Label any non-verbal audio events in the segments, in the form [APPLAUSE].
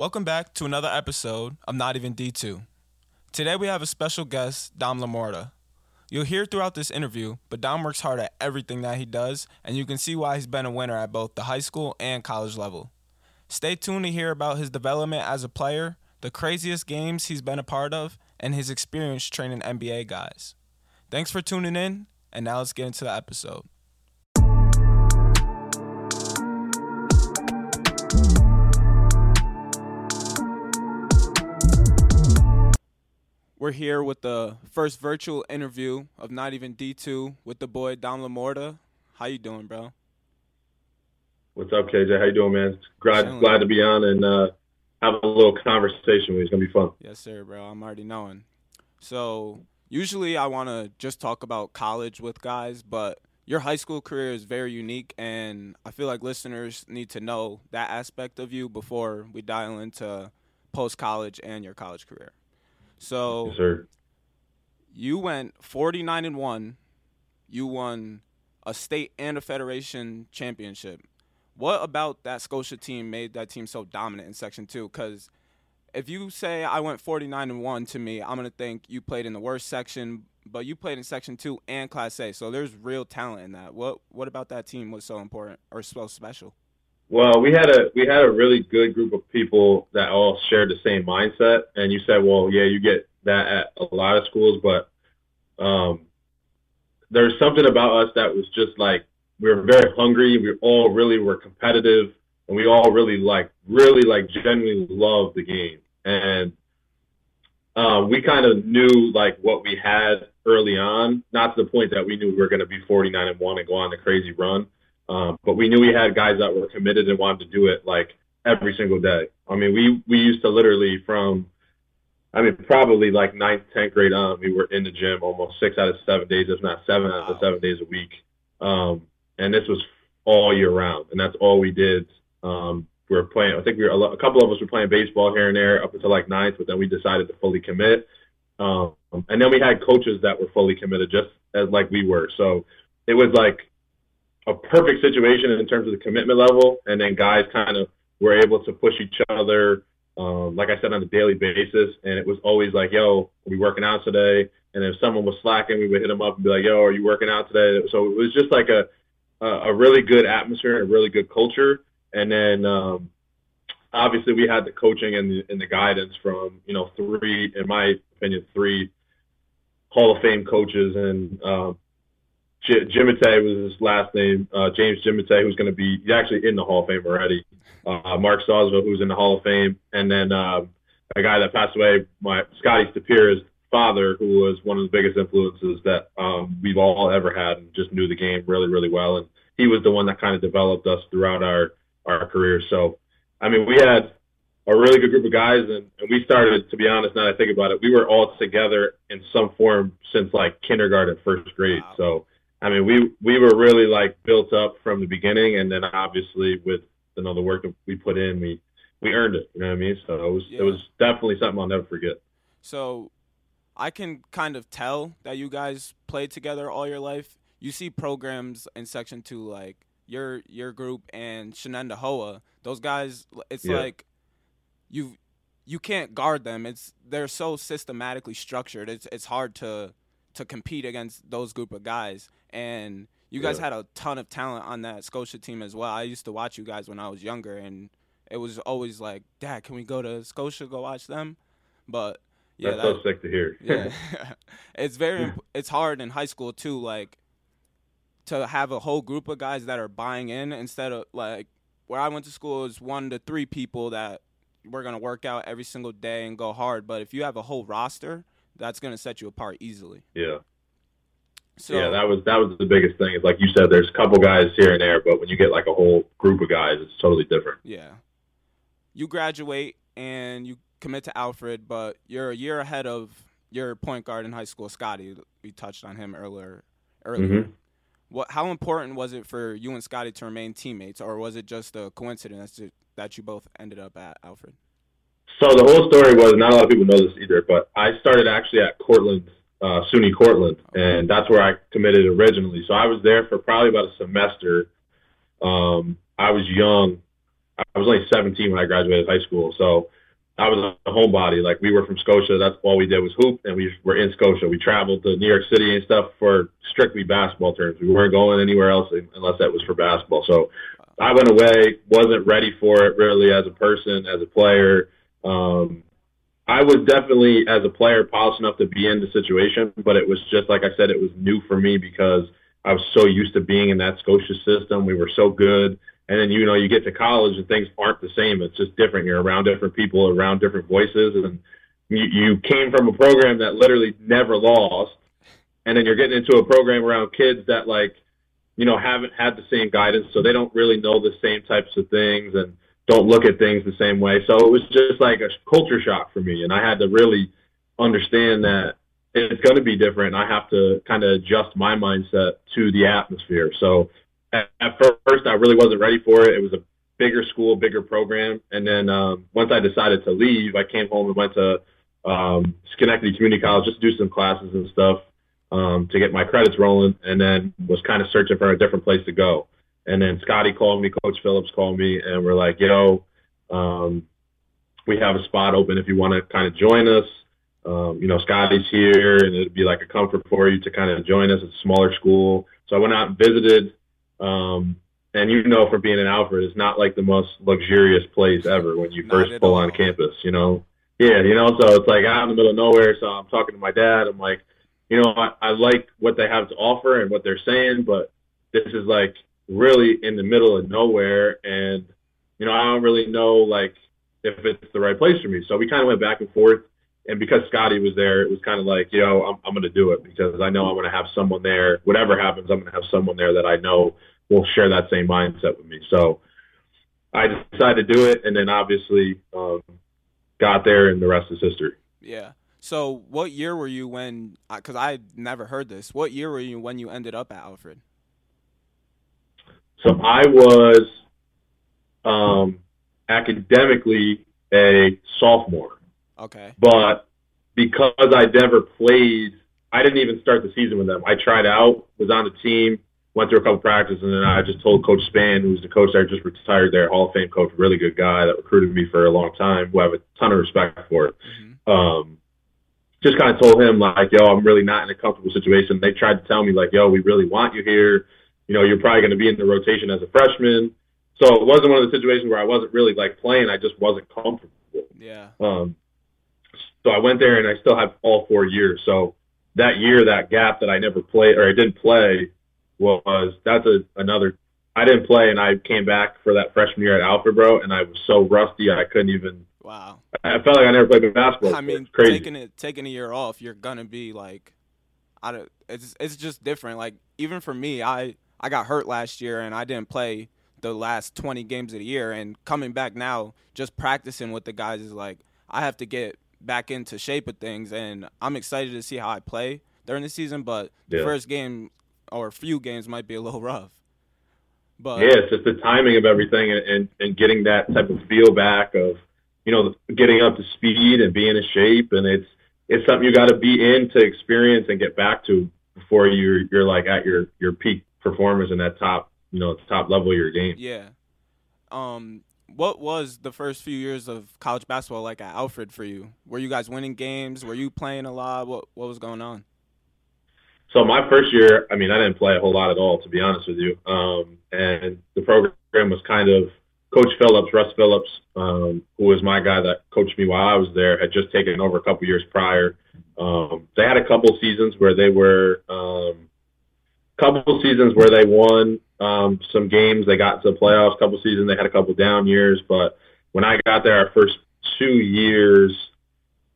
Welcome back to another episode of Not Even D2. Today we have a special guest, Dom LeMorta. You'll hear throughout this interview, but Dom works hard at everything that he does, and you can see why he's been a winner at both the high school and college level. Stay tuned to hear about his development as a player, the craziest games he's been a part of, and his experience training NBA guys. Thanks for tuning in, and now let's get into the episode. We're here with the first virtual interview of Not Even D2 with the boy Dom LeMorta. How you doing, bro? What's up, KJ? How you doing, man? Glad Chilling. glad to be on and uh, have a little conversation with you. It's gonna be fun. Yes, sir, bro. I'm already knowing. So usually I want to just talk about college with guys, but your high school career is very unique, and I feel like listeners need to know that aspect of you before we dial into post college and your college career. So Yes, you went 49 and 1 you won a state and a federation championship. What about that scotia team made that team so dominant in section 2 because if you say i went 49 and 1 to me i'm going to think you played in the worst section but you played in section 2 and class a so there's real talent in that. What what about that team was so important or so special Well, we had a we had a really good group of people that all shared the same mindset. And you said, well, yeah, you get that at a lot of schools, but um, there's something about us that was just like we were very hungry. We all really were competitive, and we all really like really like genuinely loved the game. And um, we kind of knew like what we had early on, not to the point that we knew we were going to be 49 and one and go on a crazy run. Um, but we knew we had guys that were committed and wanted to do it like every single day. I mean, we we used to literally from, I mean, probably like ninth, tenth grade on, we were in the gym almost six out of seven days, if not seven out of seven days a week. Um, and this was all year round, and that's all we did. Um, we were playing. I think we were a, couple of us were playing baseball here and there up until like ninth, but then we decided to fully commit. Um, and then we had coaches that were fully committed, just as like we were. So it was like a perfect situation in terms of the commitment level, and then guys kind of were able to push each other, um, like I said, on a daily basis. And it was always like, "Yo, we working out today?" And if someone was slacking, we would hit them up and be like, "Yo, are you working out today?" So it was just like a a, a really good atmosphere, a really good culture, and then um, obviously we had the coaching and the, and the guidance from you know three, in my opinion, three Hall of Fame coaches and. Um, J- Jimite was his last name. Uh, James Jimite, who's going to be he's actually in the Hall of Fame already. Uh, Mark Sawsville, who's in the Hall of Fame, and then um, a guy that passed away, my Scotty Stapira's father, who was one of the biggest influences that um, we've all ever had, and just knew the game really, really well. And he was the one that kind of developed us throughout our our careers. So, I mean, we had a really good group of guys, and, and we started, to be honest, now that I think about it, we were all together in some form since like kindergarten, first grade. Wow. So. I mean, we we were really like built up from the beginning, and then obviously with you know the work that we put in, we we earned it. You know what I mean? So it was Yeah. it was definitely something I'll never forget. So I can kind of tell that you guys played together all your life. You see programs in section two like your your group and Shenendehowa. Those guys it's Yeah. like you you can't guard them. It's they're so systematically structured. It's it's hard to to compete against those group of guys. And you guys Yeah. had a ton of talent on that Scotia team as well. I used to watch you guys when I was younger and it was always like, Dad, can we go to Scotia go watch them? But yeah, That's that, so sick to hear. [LAUGHS] yeah, [LAUGHS] it's very hmm. imp- it's hard in high school too, like to have a whole group of guys that are buying in instead of like where I went to school is one to three people that we're gonna work out every single day and go hard. But if you have a whole roster, that's gonna set you apart easily. yeah. So yeah, that was that was the biggest thing. Is like you said, there's a couple guys here and there, but when you get like a whole group of guys, it's totally different. Yeah. You graduate and you commit to Alfred, but you're a year ahead of your point guard in high school, Scotty. We touched on him earlier. Earlier. Mhm. What? How important was it for you and Scotty to remain teammates, or was it just a coincidence that you both ended up at Alfred? So the whole story was not a lot of people know this either, but I started actually at Cortland, uh, SUNY Cortland, and that's where I committed originally. So I was there for probably about a semester. Um, I was young. I was only 17 when I graduated high school, so I was a homebody. Like we were from Scotia. That's all we did was hoop, and we were in Scotia. We traveled to New York City and stuff for strictly basketball terms. We weren't going anywhere else unless that was for basketball. So I went away, wasn't ready for it really as a person, as a player. Um, I was definitely as a player polished enough to be in the situation, but it was just like I said, it was new for me because I was so used to being in that Scotia system. We were so good. And then you know you get to college and things aren't the same. It's just different. You're around different people, around different voices, and you, you came from a program that literally never lost, and then you're getting into a program around kids that like you know haven't had the same guidance, so they don't really know the same types of things and don't look at things the same way. So it was just like a culture shock for me, and I had to really understand that it's going to be different. I have to kind of adjust my mindset to the atmosphere. So at, at first I really wasn't ready for it. It was a bigger school, bigger program, and then um, once I decided to leave, I came home and went to um, Schenectady Community College just to do some classes and stuff um, to get my credits rolling, and then was kind of searching for a different place to go. And then Scotty called me, Coach Phillips called me, and we're like, yo, um, we have a spot open if you want to kind of join us. Um, you know, Scotty's here, and it'd be like a comfort for you to kind of join us. It's a smaller school. So I went out and visited um, and you know, from being in Alfred, it's not like the most luxurious place ever when you first pull all. on campus. You know, yeah, you know, so it's like out in the middle of nowhere. So I'm talking to my dad. I'm like, you know, I, I like what they have to offer and what they're saying, but this is like really in the middle of nowhere, and you know, I don't really know like if it's the right place for me. So we kind of went back and forth. And because Scotty was there, it was kind of like, yo, I'm, I'm going to do it because I know I'm to have someone there. Whatever happens, I'm to have someone there that I know will share that same mindset with me. So I decided to do it, and then obviously um, got there, and the rest is history. Yeah. So what year were you when? Because I never heard this. What year were you when you ended up at Alfred? So I was um, academically a sophomore. Okay. But because I never played, I didn't even start the season with them. I tried out, was on the team, went through a couple practices, and then I just told Coach Span, who's the coach that just retired there, Hall of Fame coach, really good guy that recruited me for a long time, who I have a ton of respect for. Mm-hmm. Um, just kind of told him like, yo, I'm really not in a comfortable situation. They tried to tell me like, yo, we really want you here. You know, you're probably going to be in the rotation as a freshman. So it wasn't one of the situations where I wasn't really like playing. I just wasn't comfortable. Yeah. Um, so I went there and I still have all four years. So that year, that gap that I never played or I didn't play, was that's a another. I didn't play, and I came back for that freshman year at Alfred, bro, and I was so rusty I couldn't even. Wow. I felt like I never played basketball. I mean, crazy. taking it taking a year off, you're gonna be like, I don't. It's it's just different. Like even for me, I I got hurt last year and I didn't play the last 20 games of the year. And coming back now, just practicing with the guys is like I have to get back into shape of things, and I'm excited to see how I play during the season. But the first game or a few games might be a little [LAUGHS] rough. But yeah, it's just the timing of everything and, and, and getting that type of feel back of, you know, getting up to speed and being in shape. And it's, it's something you got to be in to experience and get back to before you're, you're like at your, your peak performance in that top, you know, top level of your game. Yeah. Um, what was the first few years of college basketball like at Alfred for you? Were you guys winning games? Were you playing a lot? What what was going on? So my first year, I mean, I didn't play a whole lot at all, to be honest with you. Um, and the program was kind of Coach Phillips, Russ Phillips, um, who was my guy that coached me while I was there, had just taken over a couple years prior. Um, they had a couple seasons where they were, um, couple seasons where they won um, some games. They got to the playoffs. Couple seasons they had a couple down years, but when I got there, our first two years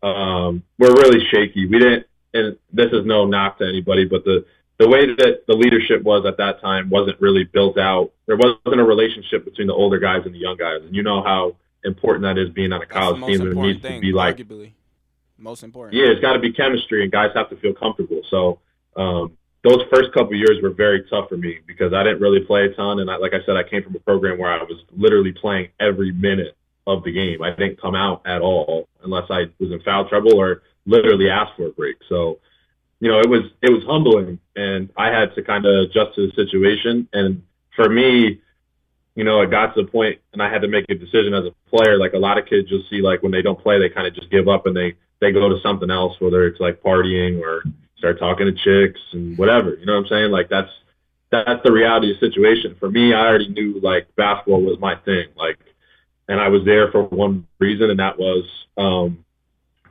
um, were really shaky. We didn't and this is no knock to anybody, but the the way that the leadership was at that time wasn't really built out. There wasn't a relationship between the older guys and the young guys, and you know how important that is being on a college team. It needs thing, to be like arguably most important. Yeah, it's got to be chemistry, and guys have to feel comfortable. So um, those first couple years were very tough for me because I didn't really play a ton, and I, like I said, I came from a program where I was literally playing every minute of the game. I didn't come out at all unless I was in foul trouble or literally asked for a break. So, you know, it was it was humbling, and I had to kind of adjust to the situation. And for me, you know, it got to the point and I had to make a decision as a player. Like a lot of kids you'll see like when they don't play, they kind of just give up and they, they go to something else, whether it's like partying or start talking to chicks and whatever. You know what I'm saying? Like that's that's the reality of the situation. For me, I already knew like basketball was my thing. Like and I was there for one reason and that was um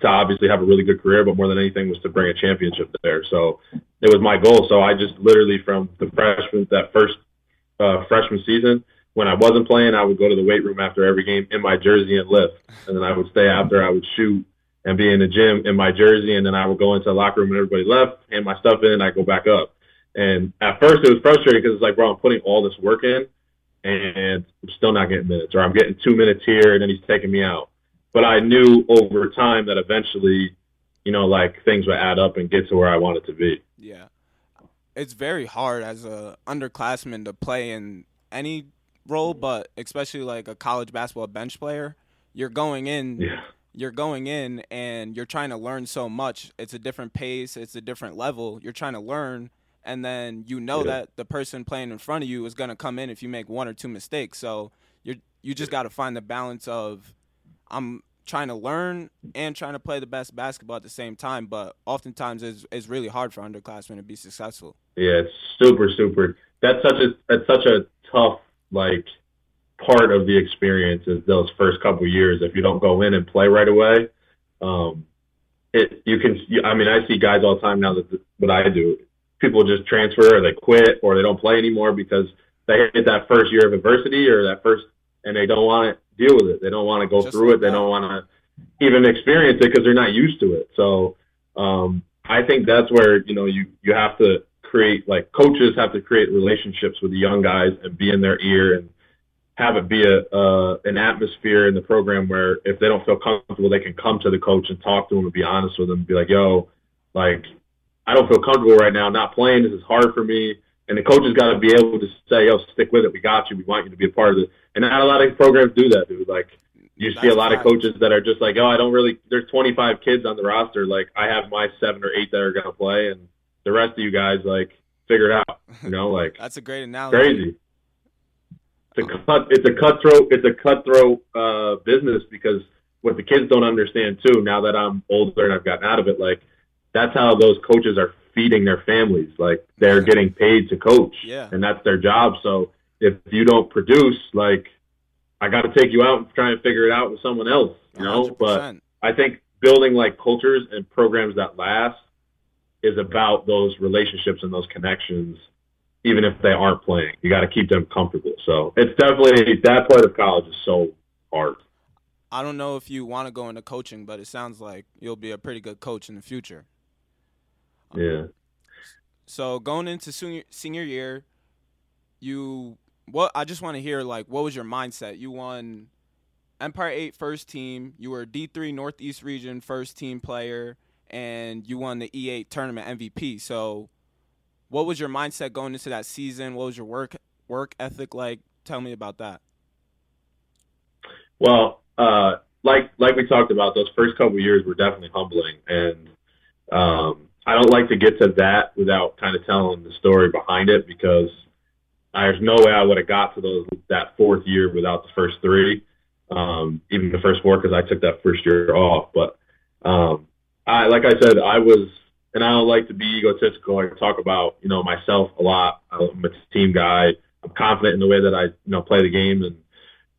to obviously have a really good career, but more than anything was to bring a championship there. So it was my goal. So I just literally from the freshman that first uh, freshman season, when I wasn't playing, I would go to the weight room after every game in my jersey and lift, and then I would stay after. I would shoot and be in the gym in my jersey, and then I would go into the locker room and everybody left, hand my stuff in, and I go back up. And at first, it was frustrating because it's like, bro, I'm putting all this work in, and I'm still not getting minutes, or I'm getting two minutes here, and then he's taking me out. But I knew over time that eventually, you know, like things would add up and get to where I wanted to be. Yeah, it's very hard as a underclassman to play in any role, but especially like a college basketball bench player, you're going in. Yeah. You're going in and you're trying to learn so much. It's a different pace. It's a different level. You're trying to learn, and then you know Yeah. that the person playing in front of you is going to come in if you make one or two mistakes. So you you just got to find the balance of I'm trying to learn and trying to play the best basketball at the same time. But oftentimes it's, it's really hard for underclassmen to be successful. Yeah, it's super, super. That's such a that's such a tough like part of the experience is those first couple years. If you don't go in and play right away, um, it you can. You, I mean, I see guys all the time now that what I do. People just transfer or they quit or they don't play anymore because they hit that first year of adversity or that first and they don't want to deal with it. They don't want to go Just through like it. They that. don't want to even experience it because they're not used to it. So um, I think that's where you know you you have to create like coaches have to create relationships with the young guys and be in their ear and have it be a uh, an atmosphere in the program where if they don't feel comfortable, they can come to the coach and talk to him and be honest with him and be like, "Yo, like I don't feel comfortable right now. Not playing. This is hard for me." And the coach has got to be able to say, "Yo, stick with it. We got you. We want you to be a part of it." And not a lot of programs do that, dude. Like you see a lot of coaches that are just like, "Oh, I don't really." There's 25 kids on the roster. Like I have my seven or eight that are gonna play, and the rest of you guys like figure it out. You know, like [LAUGHS] That's a great analogy. crazy. It's a cut. It's a cutthroat. It's a cutthroat uh, business because what the kids don't understand too. Now that I'm older and I've gotten out of it, like that's how those coaches are feeding their families. Like they're getting paid to coach, Yeah. and that's their job. So if you don't produce, like I got to take you out and try and figure it out with someone else. You know, but 100%. I think building like cultures and programs that last is about those relationships and those connections, even if they aren't playing. You got to keep them comfortable. So it's definitely that part of college is so hard. I don't know if you want to go into coaching, but it sounds like you'll be a pretty good coach in the future. Um, yeah. So going into senior senior year, you what I just want to hear like what was your mindset? You won Empire 8 first team, you were D3 Northeast region first team player and you won the E8 tournament MVP. So what was your mindset going into that season? What was your work work ethic like? Tell me about that. Well, uh, like like we talked about, those first couple years were definitely humbling, and um, I don't like to get to that without kind of telling the story behind it because there's no way I would have got to those that fourth year without the first three, um, even the first four because I took that first year off. But um, I, like I said, I was, and I don't like to be egotistical. I talk about you know myself a lot. I'm a team guy. I'm confident in the way that I you know play the game and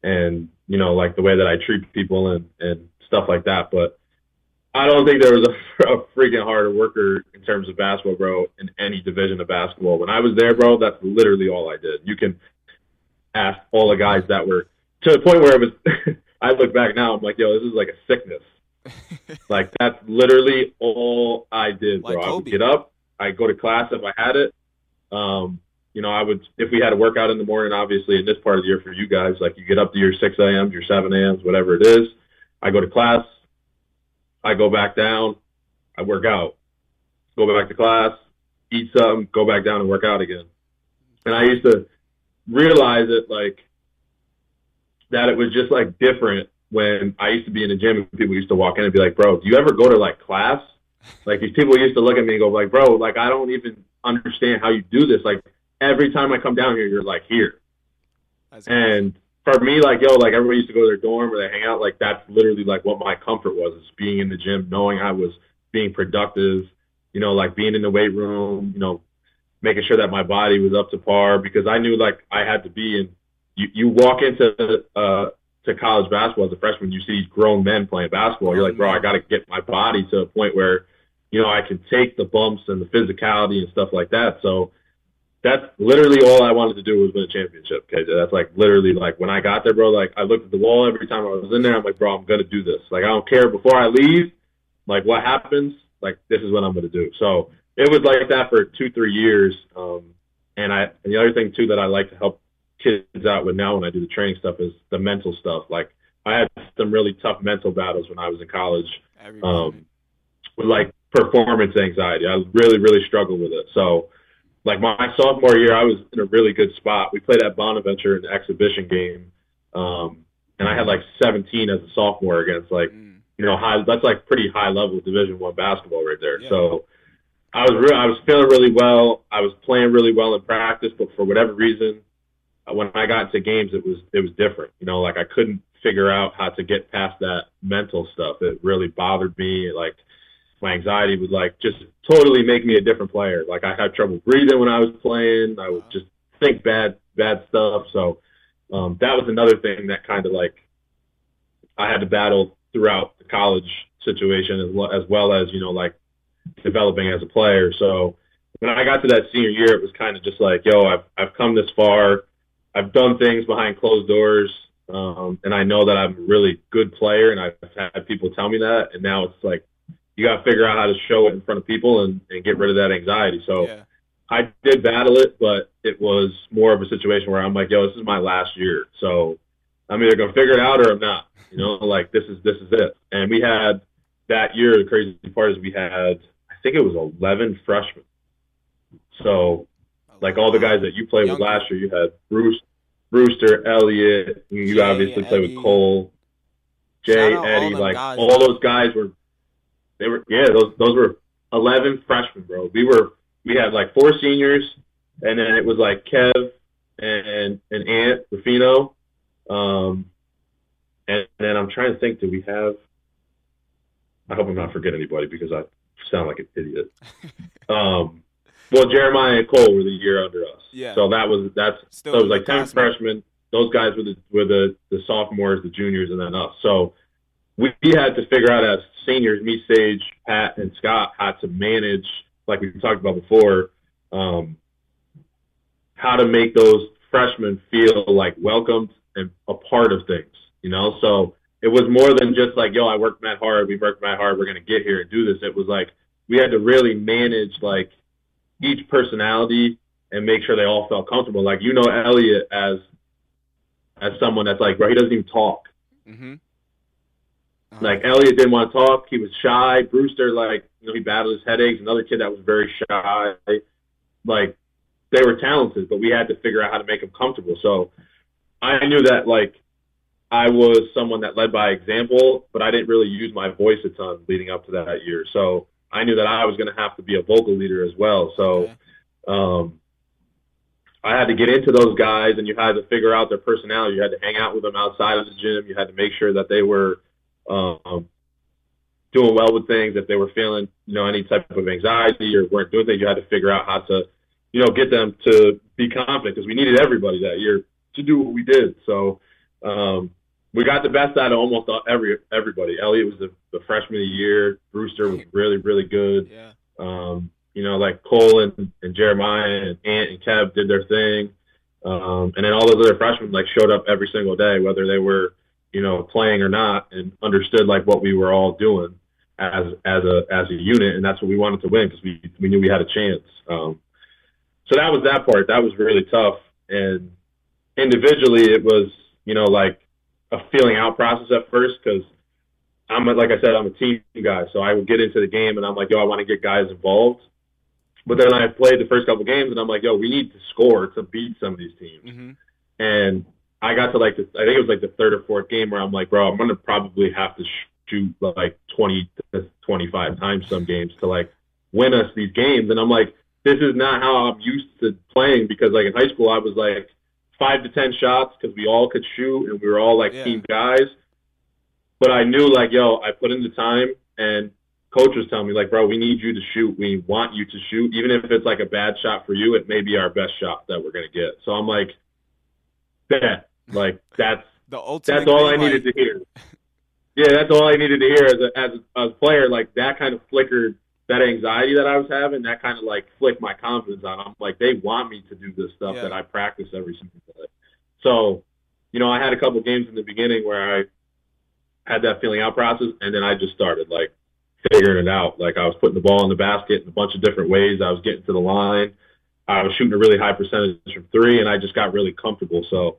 and you know like the way that I treat people and and stuff like that. But I don't think there was a, [LAUGHS] a freaking harder worker in terms of basketball, bro, in any division of basketball. When I was there, bro, that's literally all I did. You can ask all the guys that were to the point where it was. [LAUGHS] I look back now, I'm like, yo, this is like a sickness. [LAUGHS] like that's literally all I did, bro. Like I would get up, I go to class if I had it. Um, you know, I would if we had a workout in the morning. Obviously, in this part of the year for you guys, like you get up to your six a.m., your seven a.m., whatever it is. I go to class, I go back down, I work out, go back to class, eat something, go back down and work out again. And I used to realize it like that it was just like different when I used to be in the gym and people used to walk in and be like, "Bro, do you ever go to like class?" Like these people used to look at me and go like, "Bro, like I don't even understand how you do this. Like every time I come down here, you're like here." and for me, like yo, like everybody used to go to their dorm or they hang out. Like that's literally like what my comfort was, is being in the gym, knowing I was being productive. You know, like being in the weight room. You know, making sure that my body was up to par because I knew like I had to be. And you you walk into the uh to college basketball as a freshman, you see these grown men playing basketball. You're like, bro, I got to get my body to a point where, you know, I can take the bumps and the physicality and stuff like that. So that's literally all I wanted to do was win a championship. Okay, that's like literally like when I got there, bro. Like I looked at the wall every time I was in there. I'm like, bro, I'm gonna do this. Like I don't care before I leave. Like what happens, like this is what I'm gonna do. So it was like that for two, three years. Um, and I and the other thing too that I like to help kids out with now when I do the training stuff is the mental stuff. Like I had some really tough mental battles when I was in college. Um, with like performance anxiety. I really, really struggled with it. So like my sophomore year, I was in a really good spot. We played at Bonaventure in the exhibition game. Um, and I had like 17 as a sophomore against like, mm. you know, high, that's like pretty high level division one basketball right there. Yeah. So I was real, I was feeling really well. I was playing really well in practice, but for whatever reason, when I got into games, it was it was different. You know, like I couldn't figure out how to get past that mental stuff. It really bothered me. Like my anxiety would like just totally make me a different player. Like I had trouble breathing when I was playing. I would just think bad bad stuff. So um, that was another thing that kind of like I had to battle throughout the college situation as well as well as you know like developing as a player. So when I got to that senior year, it was kind of just like, yo, I've I've come this far. I've done things behind closed doors, um, and I know that I'm a really good player, and I've had people tell me that. And now it's like you got to figure out how to show it in front of people and, and get rid of that anxiety. So yeah. I did battle it, but it was more of a situation where I'm like, yo, this is my last year, so I'm either gonna figure it out or I'm not. You know, like this is this is it. And we had that year. The crazy part is we had, I think it was 11 freshmen. So like all the guys that you played with last year, you had Bruce, Brewster, Elliott. You Jay, obviously played with Cole, Jay, Eddie. Like guys, all those guys were, they were yeah. Those those were eleven freshmen, bro. We were we had like four seniors, and then it was like Kev and and Ant Rufino. Um, and, and then I'm trying to think, do we have? I hope I'm not forgetting anybody because I sound like an idiot. [LAUGHS] um, well, Jeremiah and Cole were the year under us. Yeah. So that was that's Still so it was like ten freshmen. Those guys were the were the the sophomores, the juniors, and then us. So we had to figure out as seniors, me, Sage, Pat, and Scott, how to manage, like we talked about before, um, how to make those freshmen feel like welcomed and a part of things. You know, so it was more than just like, yo, I worked that hard, we worked that hard, we're gonna get here and do this. It was like we had to really manage like each personality and make sure they all felt comfortable. Like you know Elliot as as someone that's like, bro, he doesn't even talk. Mm-hmm. Uh-huh. Like Elliot didn't want to talk. He was shy. Brewster, like you know, he battled his headaches. Another kid that was very shy. Like they were talented, but we had to figure out how to make them comfortable. So I knew that like I was someone that led by example, but I didn't really use my voice a ton leading up to that year. So I knew that I was going to have to be a vocal leader as well. So um, I had to get into those guys, and you had to figure out their personality. You had to hang out with them outside of the gym. You had to make sure that they were um, doing well with things. If they were feeling, you know, any type of anxiety or weren't doing things, you had to figure out how to, you know, get them to be confident because we needed everybody that year to do what we did. So um, we got the best out of almost every everybody. Elliot was the, the freshman of the year. Brewster was really really good. Yeah. Um, you know, like Cole and, and Jeremiah and Ant and Kev did their thing, um, and then all those other freshmen like showed up every single day, whether they were you know playing or not, and understood like what we were all doing as as a as a unit, and that's what we wanted to win because we we knew we had a chance. Um, so that was that part. That was really tough, and individually it was you know like a feeling out process at first because I'm like I said, I'm a team guy, so I would get into the game and I'm like, yo, I want to get guys involved. But then I played the first couple games and I'm like, yo, we need to score to beat some of these teams. Mm-hmm. And I got to like, the, I think it was like the third or fourth game where I'm like, bro, I'm gonna probably have to shoot like 20 to 25 times some games to like win us these games. And I'm like, this is not how I'm used to playing because like in high school I was like five to ten shots because we all could shoot and we were all like Yeah. team guys. But I knew like, yo, I put in the time and coach was telling me like, bro, we need you to shoot. We want you to shoot. Even if it's like a bad shot for you, it may be our best shot that we're gonna get. So I'm like, bet. Like that's [LAUGHS] The ultimate. that's all I needed to hear. Yeah, that's all I needed to hear as a, as a, as a player. Like that kind of flickered that anxiety that I was having. That kind of like flicked my confidence on. I'm like, they want me to do this stuff Yeah. that I practice every single day. So, you know, I had a couple games in the beginning where I had that feeling out process, and then I just started like figuring it out. Like I was putting the ball in the basket in a bunch of different ways. I was getting to the line. I was shooting a really high percentage from three, and I just got really comfortable. So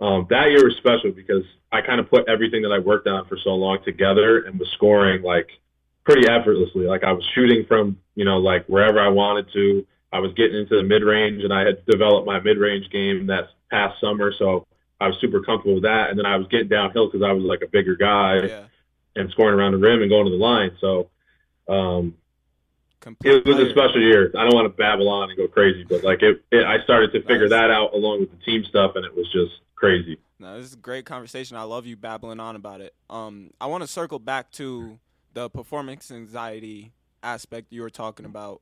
um, that year was special because I kind of put everything that I worked on for so long together and was scoring like pretty effortlessly. Like I was shooting from you know like wherever I wanted to. I was getting into the mid range, and I had developed my mid range game that past summer, so I was super comfortable with that. And then I was getting downhill because I was like a bigger guy Yeah. and scoring around the rim and going to the line. So um, Complete it was a special year. I don't want to babble on and go crazy, but like it, it I started to figure Nice. that out along with the team stuff, and it was just crazy. No, this is a great conversation. I love you babbling on about it. Um, I want to circle back to the performance anxiety aspect you were talking about.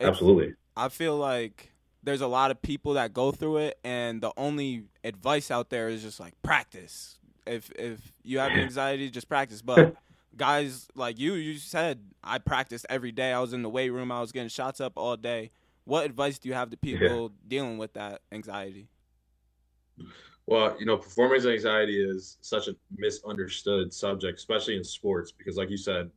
Absolutely. I feel like there's a lot of people that go through it, and the only advice out there is just like practice. If if you have [LAUGHS] anxiety, just practice. But [LAUGHS] guys like you, you said I practiced every day. I was in the weight room. I was getting shots up all day. What advice do you have to people dealing with that anxiety? Well, you know, performance anxiety is such a misunderstood subject, especially in sports, because, like you said,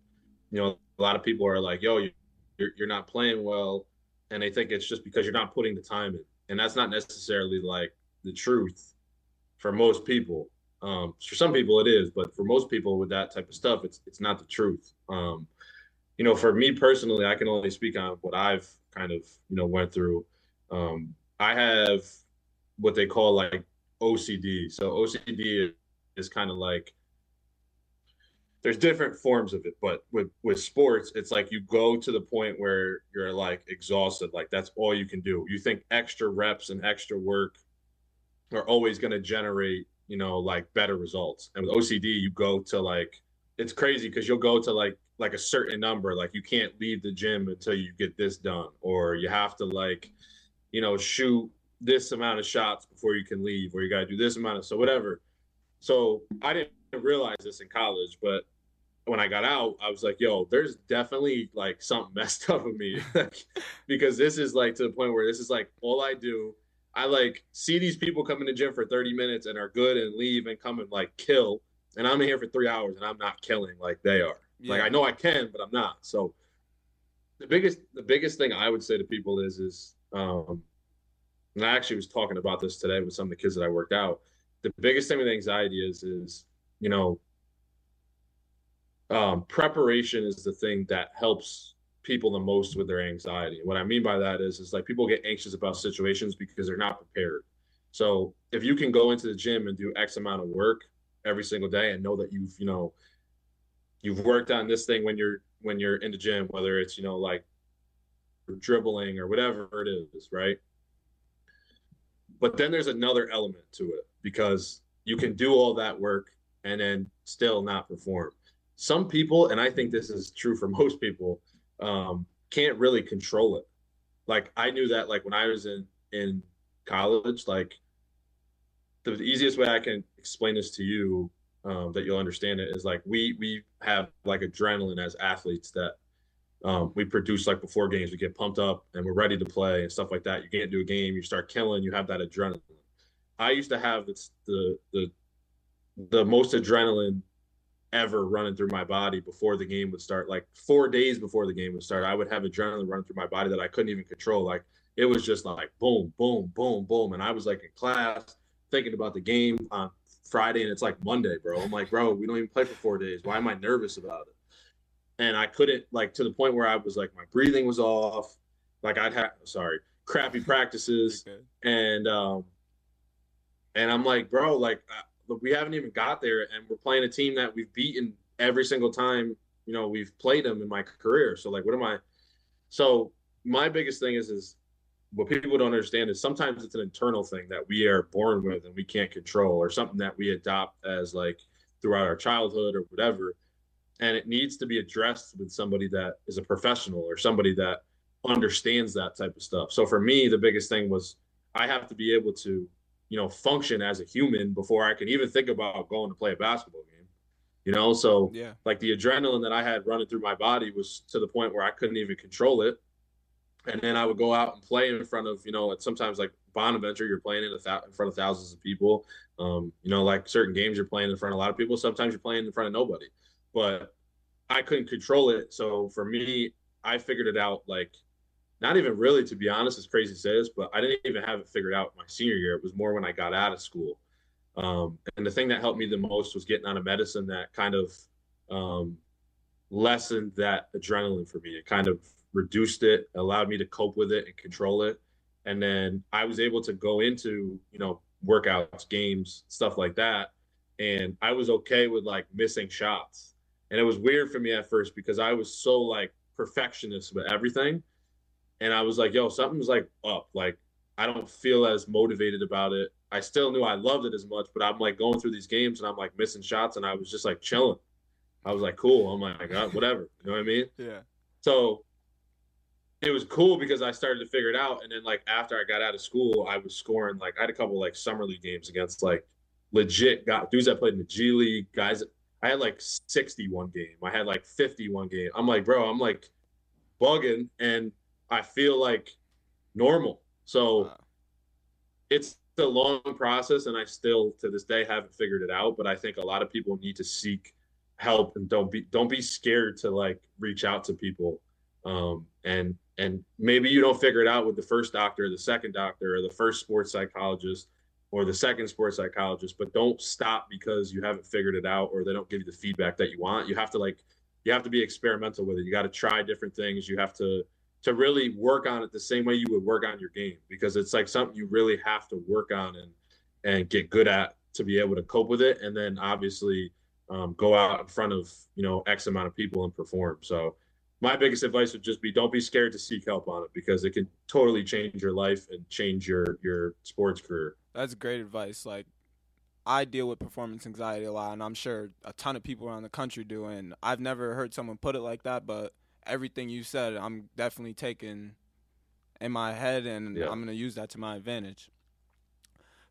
you know, a lot of people are like, "Yo, you- you're you're not playing well," and they think it's just because you're not putting the time in, and that's not necessarily like the truth for most people. Um, for some people, it is, but for most people with that type of stuff, it's it's not the truth. Um, you know, for me personally, I can only speak on what I've kind of you know went through. Um, I have what they call like OCD. So OCD is kind of like there's different forms of it, but with with sports, it's like you go to the point where you're like exhausted, like that's all you can do. You think extra reps and extra work are always going to generate, you know, like better results. And with OCD, you go to like it's crazy because you'll go to like like a certain number, like you can't leave the gym until you get this done, or you have to like, you know, shoot this amount of shots before you can leave, or you got to do this amount of so whatever. So I didn't realize this in college, but when I got out, I was like, yo, there's definitely like something [LAUGHS] messed up with me. because this is like to the point where this is like all I do. I like see these people come in the gym for 30 minutes and are good and leave and come and like kill. And I'm here for three hours and I'm not killing like they are. Like I know I can, but I'm not. So the biggest the biggest thing I would say to people is is um and I actually was talking about this today with some of the kids that I worked out. The biggest thing with anxiety is is, you know, um, preparation is the thing that helps people the most with their anxiety. What I mean by that is, is like people get anxious about situations because they're not prepared. So if you can go into the gym and do X amount of work every single day and know that you've, you know, you've worked on this thing when you're when you're in the gym, whether it's, you know, like dribbling or whatever it is, right? But then there's another element to it because you can do all that work and then still not perform some people, and I think this is true for [LAUGHS] most people, um, can't really control it. Like I knew that, like when I was in in college, like the easiest way I can explain this to you um, that you'll understand it is like we we have like adrenaline as athletes that um, we produce like before games. We get pumped up and we're ready to play and stuff like that. You can't do a game, you start killing, you have that adrenaline. I used to have this, the the the most adrenaline ever running through my body before the game would start. Like four days before the game would start, I would have adrenaline running through my body that I couldn't even control. Like it was just like boom, boom, boom, boom. And I was like in class thinking about the game on Friday and it's like Monday, bro. I'm like, bro, we don't even play for four days. Why am I nervous about it? And I couldn't like to the point where I was like, my breathing was off. Like I'd have, sorry, crappy [LAUGHS] practices. Okay. And, um, and I'm like, bro, like, we haven't even got there, and we're playing a team that we've beaten every single time you know we've played them in my career. So like, what am I? So my biggest thing is is what people don't understand is sometimes it's an internal thing that we are born with and we can't control, or something that we adopt as like throughout our childhood or whatever. And it needs to be addressed with somebody that is a professional or somebody that understands that type of stuff. So for me, the biggest thing was I have to be able to, you know, function as a human before I can even think about going to play a basketball game. You know, so Yeah. like the adrenaline that I had running through my body was to the point where I couldn't even control it. And then I would go out and play in front of, you know, at sometimes like Bonaventure, you're playing in, a thou- in front of thousands of people. Um, you know, like certain games you're playing in front of a lot of people. Sometimes you're playing in front of nobody. But I couldn't control it. So for me, I figured it out like not even really to be honest, as crazy as it is, but I didn't even have it figured out my senior year. It was more when I got out of school. Um, and the thing that helped me the most was getting on a medicine that kind of um, lessened that adrenaline for me. It kind of reduced it, allowed me to cope with it and control it. And then I was able to go into, you know, workouts, games, stuff like that. And I was okay with like missing shots. And it was weird for me at first because I was so like perfectionist with everything. And I was like, yo, something's like up. Like, I don't feel as motivated about it. I still knew I loved it as much, but I'm like going through these games and I'm like missing shots and I was just like chilling. I was like, cool. I'm like, "Uh, whatever. You know what I mean? [LAUGHS] Yeah. So it was cool because I started to figure it out. And then like after I got out of school, I was scoring like I had a couple like summer league games against like legit got dudes that played in the G League, guys. I had like 60 one game. I had like 50 one game. I'm like, bro, I'm like bugging and I feel like normal. So Wow. it's a long process and I still to this day haven't figured it out. But I think a lot of people need to seek help and don't be don't be scared to like reach out to people. Um and and maybe you don't figure it out with the first doctor, the second doctor, or the first sports psychologist or the second sports psychologist, but don't stop because you haven't figured it out or they don't give you the feedback that you want. You have to like you have to be experimental with it. You got to try different things. You have to to really work on it the same way you would work on your game because it's like something you really have to work on and and get good at to be able to cope with it and then obviously um, go out in front of you know x amount of people and perform so my biggest advice would just be don't be scared to seek help on it because it can totally change your life and change your your sports career That's great advice. Like, I deal with performance anxiety a lot, and I'm sure a ton of people around the country do. And I've never heard someone put it like that, but everything you said, I'm definitely taking in my head, and Yeah. I'm gonna use that to my advantage.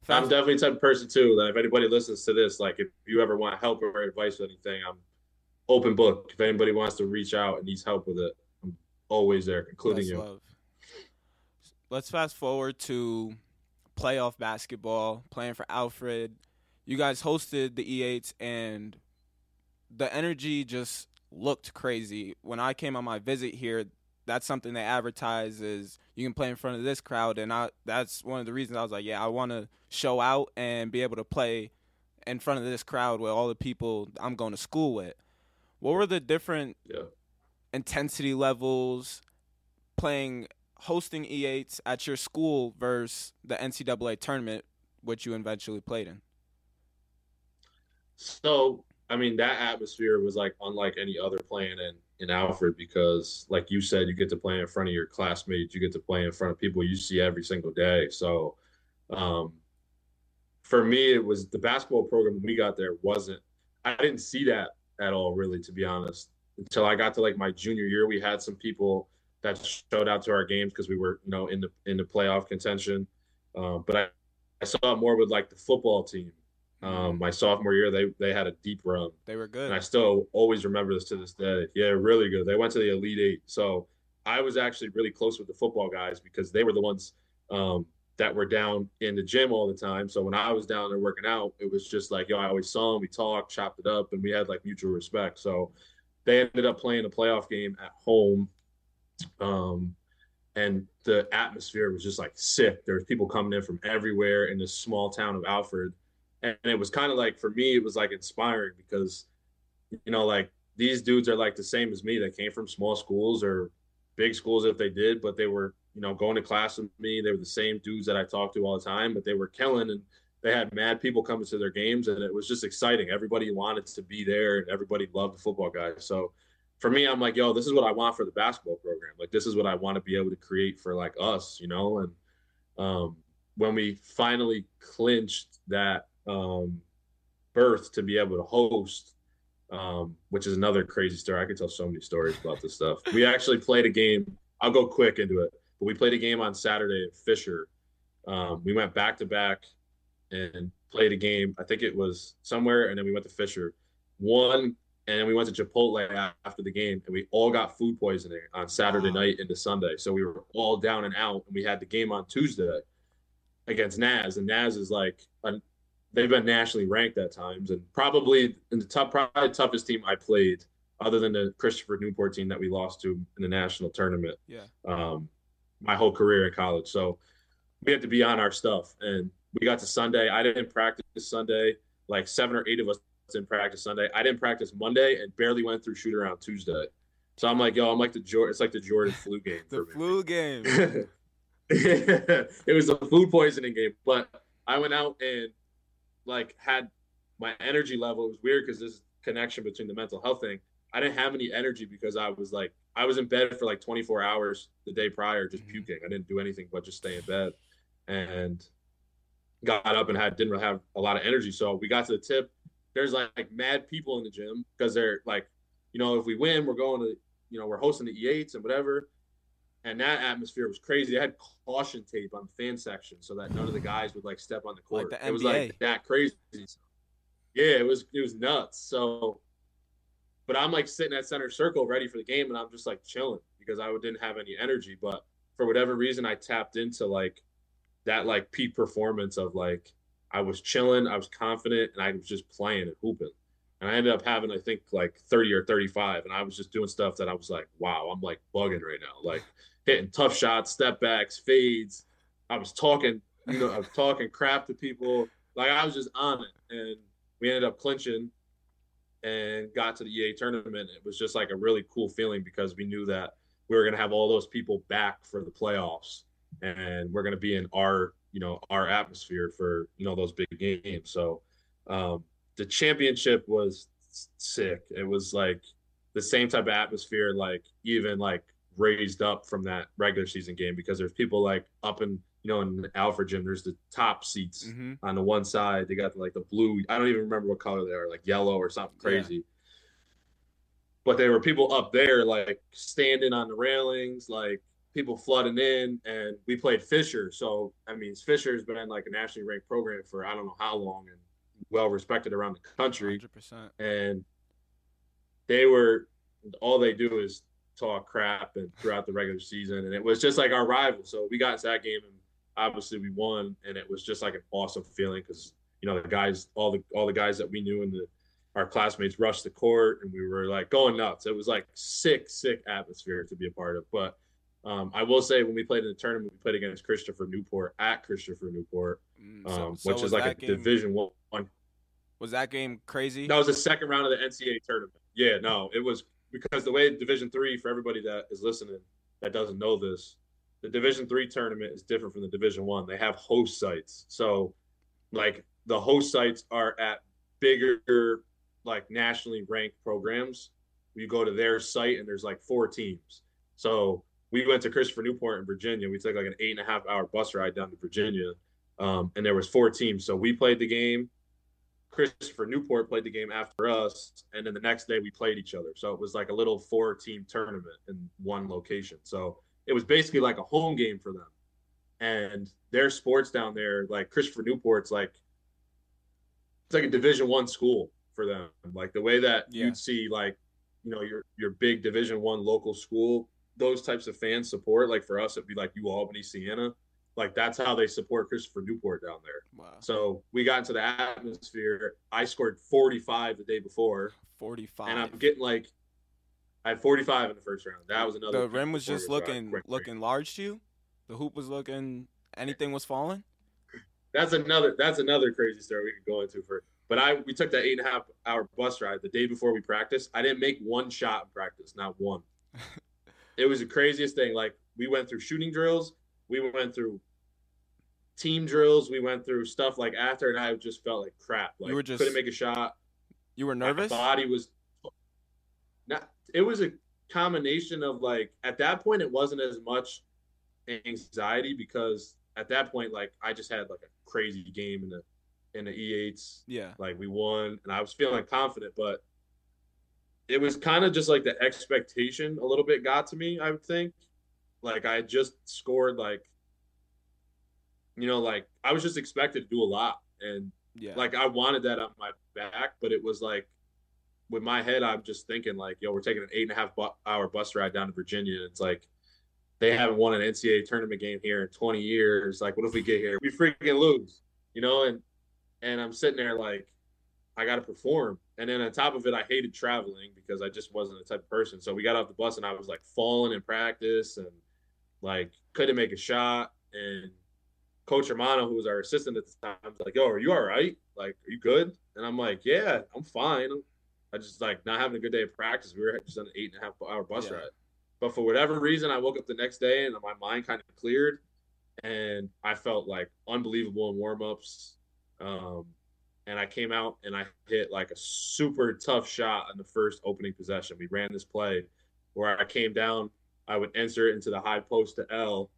i'm definitely the type of person too that if anybody listens to this like if you ever want help or advice or anything i'm open book if anybody wants to reach out and needs help with it i'm always there including That's you love. Let's fast forward to playoff basketball, playing for Alfred. You guys hosted the E8s, and the energy just looked crazy. When I came on my visit here, that's something they advertise is you can play in front of this crowd, and I that's one of the reasons I was like, yeah, I want to show out and be able to play in front of this crowd with all the people I'm going to school with. What were the different yeah intensity levels playing hosting E8s at your school versus the NCAA tournament, which you eventually played in? So, I mean, that atmosphere was like unlike any other playing in in Alfred because, like you said, you get to play in front of your classmates, you get to play in front of people you see every single day. So, um, for me, it was the basketball program we got there wasn't. I didn't see that at all, really, to be honest. Until I got to like my junior year, we had some people that showed out to our games because we were, you know, in the in the playoff contention. Um, but I, I saw it more with like the football team. Um, my sophomore year, they they had a deep run, They were good. and I still always remember this to this day. Yeah, really good. They went to the Elite Eight, so I was actually really close with the football guys because they were the ones um, that were down in the gym all the time. So when I was down there working out, it was just like, yo, I always saw them. We talked, chopped it up, and we had like mutual respect. So they ended up playing a playoff game at home. Um, and the atmosphere was just like sick. There was people coming in from everywhere in this small town of Alfred. And it was kind of like for me, it was like inspiring because, you know, like these dudes are like the same as me. They came from small schools or big schools if they did, but they were, you know, going to class with me. They were the same dudes that I talked to all the time, but they were killing and they had mad people coming to their games and it was just exciting. Everybody wanted to be there and everybody loved the football guys. So for me, I'm like, yo, this is what I want for the basketball program. Like, this is what I want to be able to create for like us, you know. And um, when we finally clinched that um, berth to be able to host, um, which is another crazy story. I could tell so many stories about this stuff. We actually played a game. I'll go quick into it, but we played a game on Saturday at Fisher. Um, we went back to back and played a game. I think it was somewhere, and then we went to Fisher. One and then we went to Chipotle after the game, and we all got food poisoning on Saturday wow. night into Sunday. So we were all down and out, and we had the game on Tuesday against Naz, and Naz is like a, they've been nationally ranked at times, and probably in the top, probably the toughest team I played, other than the Christopher Newport team that we lost to in the national tournament. Yeah. Um, my whole career in college, so we had to be on our stuff, and we got to Sunday. I didn't practice Sunday. Like seven or eight of us didn't practice Sunday. I didn't practice Monday and barely went through shoot around Tuesday. So I'm like, yo, I'm like the Jordan. It's like the Jordan flu game. [LAUGHS] the flu game. [LAUGHS] it was a food poisoning game, but I went out and like had my energy level. It was weird because this connection between the mental health thing. I didn't have any energy because I was like I was in bed for like 24 hours the day prior, just mm-hmm. puking. I didn't do anything but just stay in bed, and got up and had didn't really have a lot of energy. So we got to the tip there's like, like mad people in the gym because they're like, you know, if we win, we're going to, you know, we're hosting the E8s and whatever. And that atmosphere was crazy. They had caution tape on the fan section so that none of the guys would like step on the court. Like the it was like that crazy. Yeah, it was it was nuts. So, but I'm like sitting at center circle ready for the game, and I'm just like chilling because I didn't have any energy. But for whatever reason, I tapped into like that like peak performance of like I was chilling, I was confident, and I was just playing and hooping. And I ended up having, I think, like 30 or 35. And I was just doing stuff that I was like, wow, I'm like bugging right now. Like hitting tough shots, step backs, fades. I was talking, you know, I was talking crap to people. Like I was just on it. And we ended up clinching and got to the E8 tournament. It was just like a really cool feeling because we knew that we were going to have all those people back for the playoffs and we're going to be in our you know our atmosphere for you know those big games. So um, the championship was sick. It was like the same type of atmosphere, like even like raised up from that regular season game because there's people like up in you know in Alfred Gym. There's the top seats mm-hmm. on the one side. They got like the blue. I don't even remember what color they are, like yellow or something crazy. Yeah. But there were people up there like standing on the railings, like people flooding in, and we played Fisher. So I mean, Fisher's been like a nationally ranked program for I don't know how long and well respected around the country. 100%. And they were all they do is talk crap and throughout the regular season, and it was just like our rival. So we got into that game, and obviously we won, and it was just like an awesome feeling because you know the guys, all the all the guys that we knew in the our classmates rushed the court and we were like going nuts. It was like sick, sick atmosphere to be a part of. But um, I will say when we played in the tournament, we played against Christopher Newport at Christopher Newport, mm, so, um, so which is like a game, Division One. Was that game crazy? That was the second round of the NCAA tournament. Yeah, no, it was because the way Division Three for everybody that is listening that doesn't know this, the Division Three tournament is different from the Division One. They have host sites, so like the host sites are at bigger, like nationally ranked programs. You go to their site and there's like four teams. So we went to Christopher Newport in Virginia. We took like an eight and a half hour bus ride down to Virginia, um, and there was four teams. So we played the game. Christopher Newport played the game after us, and then the next day we played each other. So it was like a little four team tournament in one location. So it was basically like a home game for them. And their sports down there, like Christopher Newport's like it's like a division one school for them. Like the way that yeah. you'd see like, you know, your your big division one local school those types of fans support. Like for us, it'd be like UAlbany, Siena. Like that's how they support Christopher Newport down there. Wow. So we got into the atmosphere. I scored 45 the day before. 45. And I'm getting like I had 45 in the first round. That was another. The rim was just looking looking large to you. The hoop was looking. Anything was falling. That's another. That's another crazy story we could go into for. But I we took that eight and a half hour bus ride the day before we practiced. I didn't make one shot in practice, not one. It was the craziest thing. Like we went through shooting drills, we went through team drills, we went through stuff like after, and I just felt like crap. Like you were just couldn't make a shot. You were nervous. My body was not it was a combination of like at that point it wasn't as much anxiety because at that point like I just had like a crazy game in the in the E8s. Yeah. Like we won and I was feeling confident, but it was kind of just like the expectation a little bit got to me, I would think. Like I just scored like you know, like I was just expected to do a lot and Yeah. like I wanted that on my back, but it was like with my head, I'm just thinking like, yo, we're taking an eight and a half bu- hour bus ride down to Virginia. And it's like they haven't won an NCAA tournament game here in 20 years. Like, what if we get here, we freaking lose, you know? And and I'm sitting there like, I got to perform. And then on top of it, I hated traveling because I just wasn't the type of person. So we got off the bus and I was like falling in practice and like couldn't make a shot. And Coach Romano, who was our assistant at the time, was like, "Yo, are you all right? Like, are you good?" And I'm like, "Yeah, I'm fine. I just like not having a good day of practice. We were just on an eight and a half hour bus Yeah. ride, but for whatever reason, I woke up the next day and my mind kind of cleared, and I felt like unbelievable in warm ups. Um, and I came out and I hit like a super tough shot on the first opening possession. We ran this play where I came down, I would enter it into the high post to L,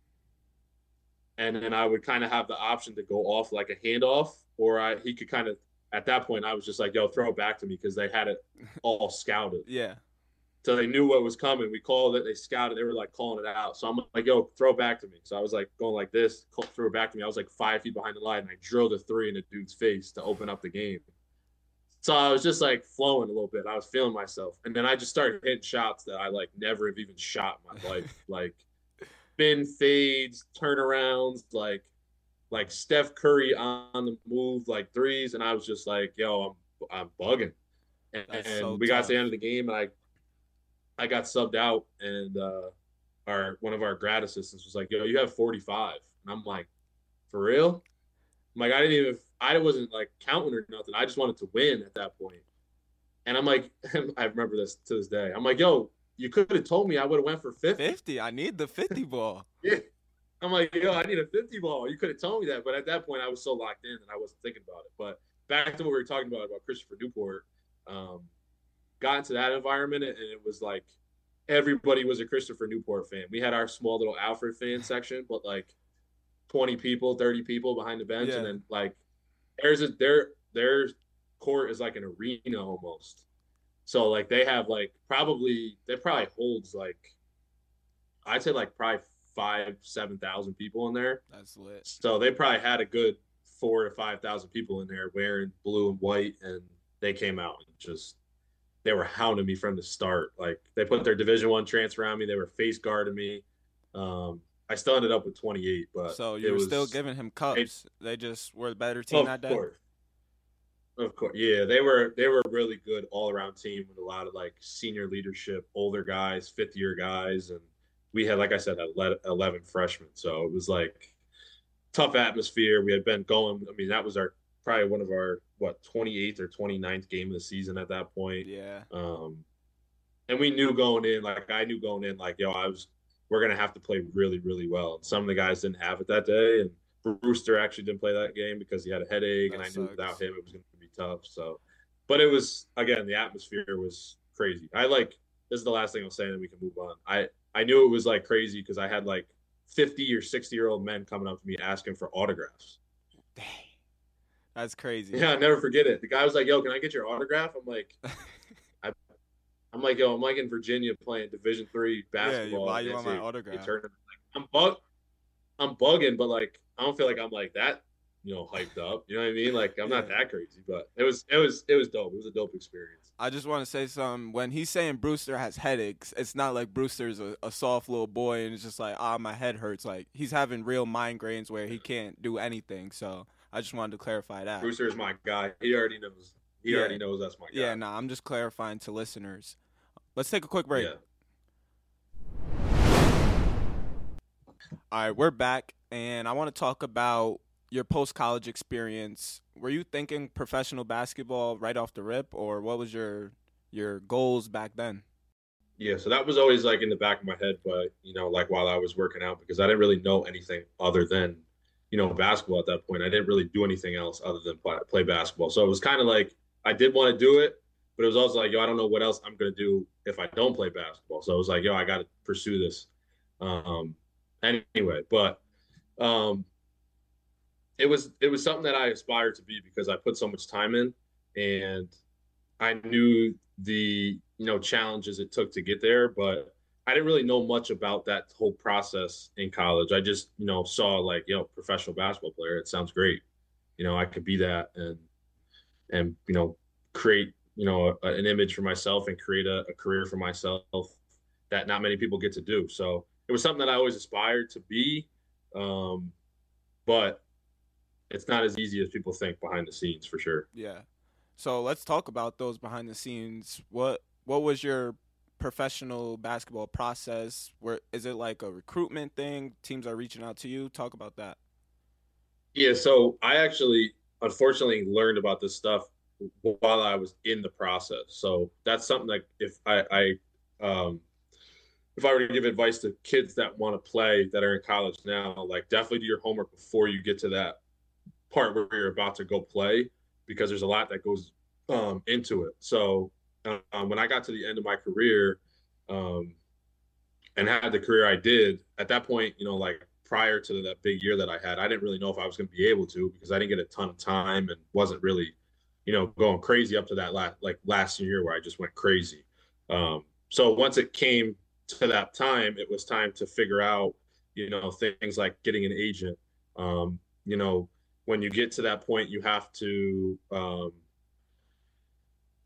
and then I would kind of have the option to go off like a handoff, or I he could kind of at that point I was just like, yo, throw it back to me because they had it [LAUGHS] all scouted. yeah. So they knew what was coming. We called it, they scouted, they were like calling it out. So I'm like, yo, throw it back to me. So I was like going like this, throw it back to me. I was like five feet behind the line and I drilled a three in the dude's face to open up the game. So I was just like flowing a little bit. I was feeling myself. And then I just started hitting shots that I like never have even shot in my life. [LAUGHS] like spin fades, turnarounds, like like Steph Curry on the move, like threes. And I was just like, yo, I'm I'm bugging. And, That's and so we got to the end of the game and I I got subbed out and uh our one of our grad assistants was like, yo, you have 45. And I'm like, for real? I'm like, I didn't even I wasn't like counting or nothing. I just wanted to win at that point. And I'm like, [LAUGHS] I remember this to this day. I'm like, yo, you could have told me I would have went for 50. 50. I need the 50 ball. [LAUGHS] Yeah. I'm like, yo, I need a 50 ball. You could have told me that. But at that point, I was so locked in and I wasn't thinking about it. But back to what we were talking about, about Christopher Newport, um, got into that environment and it was like everybody was a Christopher Newport fan. We had our small little Alfred fan section, but like 20 people, 30 people behind the bench. Yeah. And then like there's a their their court is like an arena almost. So like they have like probably they probably holds like I'd say like probably five, seven thousand people in there. That's lit. So they probably had a good four to five thousand people in there wearing blue and white, and they came out and just they were hounding me from the start. Like they put their Division One transfer on me, they were face guarding me. Um, I still ended up with twenty eight, but So you were was- still giving him cups. They just were the better team that day. course. Of course, yeah, they were they were a really good all around team with a lot of like senior leadership, older guys, fifth year guys, and we had like I said, ele- eleven freshmen, so it was like tough atmosphere. We had been going. I mean, that was our probably one of our what twenty eighth or 29th game of the season at that point. Yeah. Um, and we knew going in, like I knew going in, like yo, I was we're gonna have to play really, really well. And some of the guys didn't have it that day, and Brewster actually didn't play that game because he had a headache, and That I knew without him it was gonna be tough. So, but it was again the atmosphere was crazy. I like this is the last thing I'll say, and then we can move on. I I knew it was like crazy because I had like fifty or sixty year old men coming up to me asking for autographs. Dang. That's crazy. Yeah, I'll never forget it. The guy was like, "Yo, can I get your autograph?" I'm like, I, [LAUGHS] I'm like, "Yo, I'm like in Virginia playing Division three Yeah, you- basketball." and you want my autograph? Like, I'm bug, I'm bugging, but like, I don't feel like I'm like that, you know, hyped up. You know what I mean? Like, I'm not that crazy, but it was, it was, it was dope. It was a dope experience. I just want to say something. When he's saying Brewster has headaches, it's not like Brewster's a, a soft little boy and it's just like, ah, my head hurts. Like he's having real migraines where he can't do anything. So I just wanted to clarify that. Brewster is my guy. He already knows. He Yeah. already knows that's my guy. Yeah, nah, I'm just clarifying to listeners. Let's take a quick break. Yeah. All right, we're back, and I want to talk about your post college experience. Were you thinking professional basketball right off the rip, or what was your your goals back then? Yeah, so that was always like in the back of my head, but you know, like while I was working out, because I didn't really know anything other than, you know, basketball at that point. I didn't really do anything else other than play, play basketball. So it was kind of like I did want to do it, but it was also like, yo, I don't know what else I'm gonna do if I don't play basketball. So I was like, yo, I got to pursue this. Um, anyway, but um, it was it was something that I aspired to be because I put so much time in, and I knew the you know challenges it took to get there, but I didn't really know much about that whole process in college. I just you know saw like you know professional basketball player. It sounds great, you know I could be that and and you know create you know a, an image for myself and create a, a career for myself that not many people get to do. So it was something that I always aspired to be, um, but it's not as easy as people think behind the scenes for sure. Yeah. So let's talk about those behind the scenes. What what was your professional basketball process? Where is it like a recruitment thing? Teams are reaching out to you. Talk about that. Yeah, so I actually unfortunately learned about this stuff while I was in the process. So that's something that if I, I um, if I were to give advice to kids that want to play that are in college now, like definitely do your homework before you get to that part where you're about to go play, because there's a lot that goes um, into it. So um, when I got to the end of my career, um, and had the career I did at that point, you know, like prior to that big year that I had, I didn't really know if I was going to be able to because I didn't get a ton of time and wasn't really, you know, going crazy up to that last like last year where I just went crazy. Um, so once it came to that time, it was time to figure out, you know, things like getting an agent. Um, you know, when you get to that point, you have to um,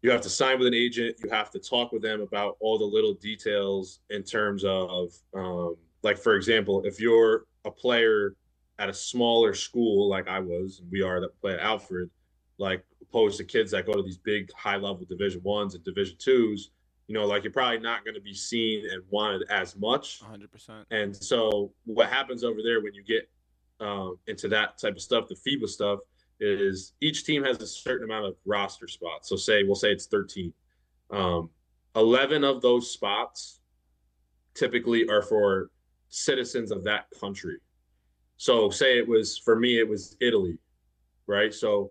you have to sign with an agent. You have to talk with them about all the little details in terms of, um, like, for example, if you're a player at a smaller school like I was, and we are that play at Alfred, like opposed to kids that go to these big high level Division ones and Division twos, you know, like you're probably not going to be seen and wanted as much. 100%. And so what happens over there when you get um, into that type of stuff, the FIBA stuff, is each team has a certain amount of roster spots. So say we'll say it's 13. Um, 11 of those spots typically are for citizens of that country. So say it was for me, it was Italy, right? So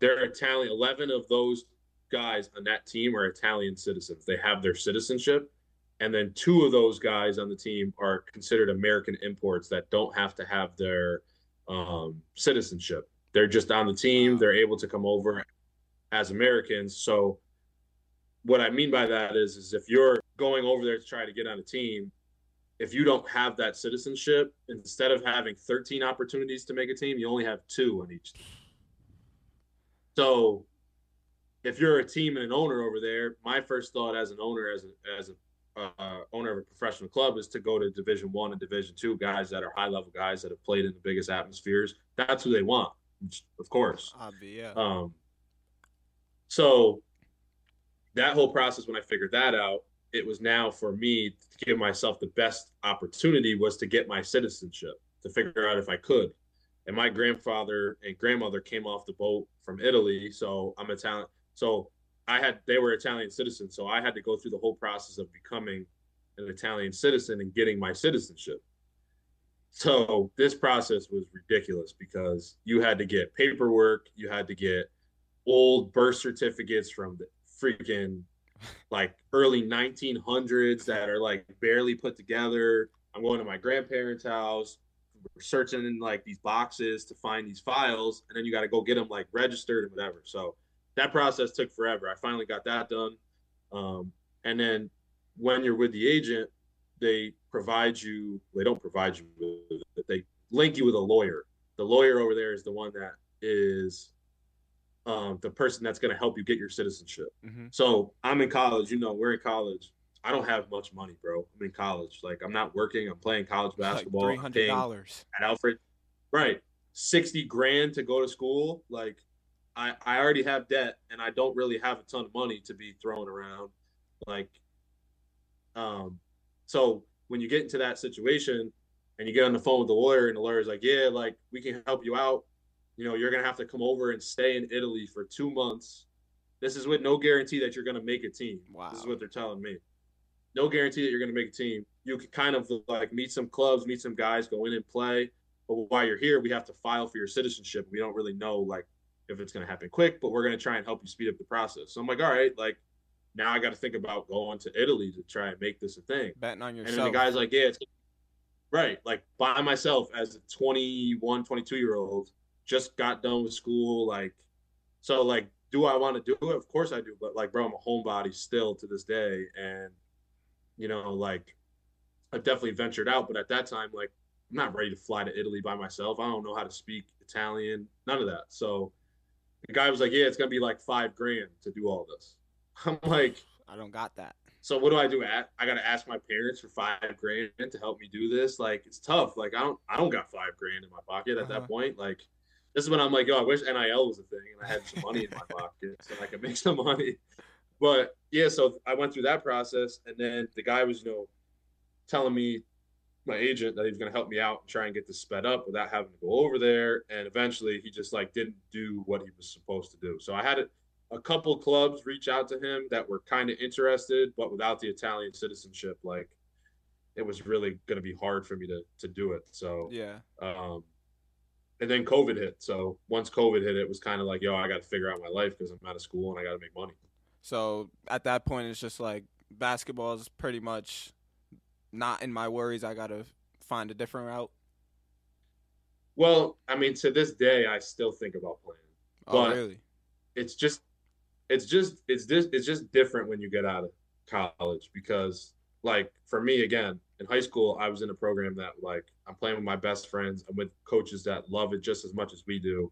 they're Italian. 11 of those guys on that team are Italian citizens. They have their citizenship. And then two of those guys on the team are considered American imports that don't have to have their um, citizenship. They're just on the team. They're able to come over as Americans. So what I mean by that is, is if you're going over there to try to get on a team, if you don't have that citizenship, instead of having 13 opportunities to make a team, you only have two on each team. So if you're a team and an owner over there, my first thought as an owner, as a, as a uh, owner of a professional club, is to go to Division One and Division Two guys that are high level guys that have played in the biggest atmospheres. That's who they want, of course. Obvi, yeah. Um, so that whole process, when I figured that out, it was now for me to give myself the best opportunity was to get my citizenship to figure out if I could. And my grandfather and grandmother came off the boat from Italy, so I'm Italian. So I had they were Italian citizens, so I had to go through the whole process of becoming an Italian citizen and getting my citizenship. So this process was ridiculous because you had to get paperwork, you had to get old birth certificates from the freaking like early 1900s that are like barely put together. I'm going to my grandparents' house, searching in like these boxes to find these files, and then you got to go get them like registered and whatever. So that process took forever. I finally got that done. Um, and then when you're with the agent, they provide you, they don't provide you with it, they link you with a lawyer. The lawyer over there is the one that is um, the person that's going to help you get your citizenship. Mm-hmm. So I'm in college, you know, we're in college. I don't have much money, bro. I'm in college. Like I'm not working. I'm playing college basketball. Like Three hundred dollars at Alfred. Right, sixty grand to go to school. Like I, I already have debt and I don't really have a ton of money to be throwing around. Like, um, so when you get into that situation and you get on the phone with the lawyer and the lawyer's like, yeah, like we can help you out. You know, you're going to have to come over and stay in Italy for two months. This is with no guarantee that you're going to make a team. Wow. This is what they're telling me. No guarantee that you're going to make a team. You can kind of like meet some clubs, meet some guys, go in and play. But while you're here, we have to file for your citizenship. We don't really know like if it's going to happen quick, but we're going to try and help you speed up the process. So I'm like, all right, like now I got to think about going to Italy to try and make this a thing. Betting on And yourself. then the guy's like, yeah, it's right. Like by myself as a 21, 22 year old, just got done with school. Like, so like, do I want to do it? Of course I do. But like, bro, I'm a homebody still to this day. And, you know, like, I've definitely ventured out. But at that time, like, I'm not ready to fly to Italy by myself. I don't know how to speak Italian, none of that. So the guy was like, yeah, it's going to be like five grand to do all this. [LAUGHS] I'm like, I don't got that. so what do I do? I gotta ask my parents for five grand to help me do this. Like it's tough. Like I don't I don't got five grand in my pocket at Uh-huh. that point. Like this is when I'm like, yo, I wish NIL was a thing and I had some money in my [LAUGHS] pocket so I could make some money. But yeah, so I went through that process and then the guy was, you know, telling me my agent that he was gonna help me out and try and get this sped up without having to go over there. And eventually he just like didn't do what he was supposed to do. So I had it a couple clubs reach out to him that were kind of interested, but without the Italian citizenship, like it was really going to be hard for me to to do it. So, Yeah. um, and then COVID hit. So once COVID hit, it was kind of like, yo, I got to figure out my life because I'm out of school and I got to make money. So at that point, it's just like basketball is pretty much not in my worries. I gotta find a different route. Well, I mean, to this day, I still think about playing. Oh, But- really? It's just, it's just, it's just, it's just different when you get out of college because, like, for me, again, in high school, I was in a program that, like, I'm playing with my best friends. I'm with coaches that love it just as much as we do.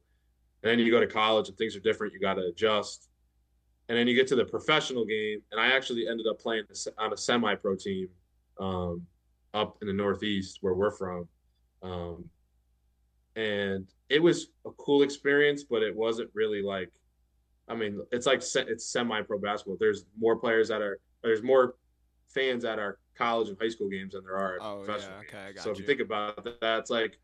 And then you go to college and things are different. You got to adjust. And then you get to the professional game. And I actually ended up playing on a semi pro team um, up in the Northeast where we're from. Um, and it was a cool experience, but it wasn't really like, I mean, it's like se- it's semi-pro basketball. There's more players that are there's more fans at our college and high school games than there are at Oh, yeah, professional okay, I games. So if you. you think about that, it's like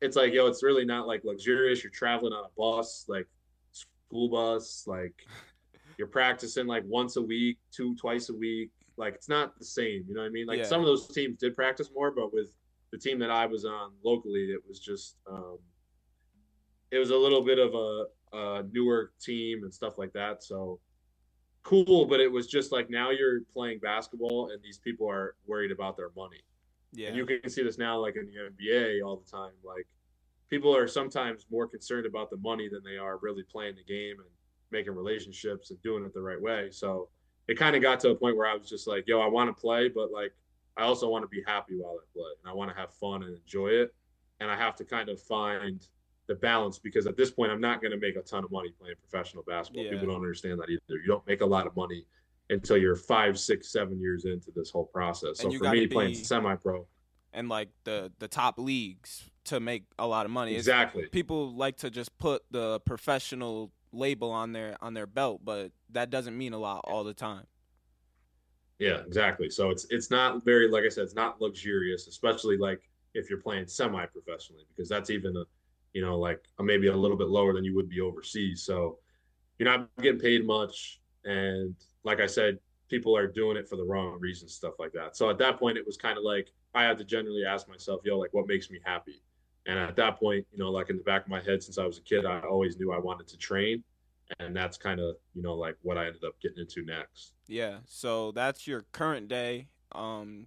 it's like yo, it's really not like luxurious. You're traveling on a bus, like school bus, like [LAUGHS] you're practicing like once a week, two twice a week. Like it's not the same. You know what I mean? Like Yeah. some of those teams did practice more, but with the team that I was on locally, it was just um, it was a little bit of a, a newer team and stuff like that. So cool, but it was just like now you're playing basketball and these people are worried about their money. Yeah. And you can see this now, like in the NBA, all the time. Like people are sometimes more concerned about the money than they are really playing the game and making relationships and doing it the right way. So it kind of got to a point where I was just like, yo, I want to play, but like I also want to be happy while I play and I want to have fun and enjoy it. And I have to kind of find the balance because at this point, I'm not going to make a ton of money playing professional basketball. Yeah. People don't understand that either. You don't make a lot of money until you're five, six, seven years into this whole process. So And for me, playing semi-pro, and like the the top leagues to make a lot of money. It's- exactly. people like to just put the professional label on their on their belt, but that doesn't mean a lot all the time. Yeah, exactly. So it's it's not very like I said, it's not luxurious, especially like if you're playing semi-professionally, because that's even a you know like maybe a little bit lower than you would be overseas. So you're not getting paid much, and like I said, people are doing it for the wrong reasons, stuff like that. So at that point, it was kind of like I had to generally ask myself, yo, like what makes me happy? And at that point, you know, like in the back of my head, since I was a kid, I always knew I wanted to train, and that's kind of you know like what I ended up getting into next. Yeah. So that's your current day. Um,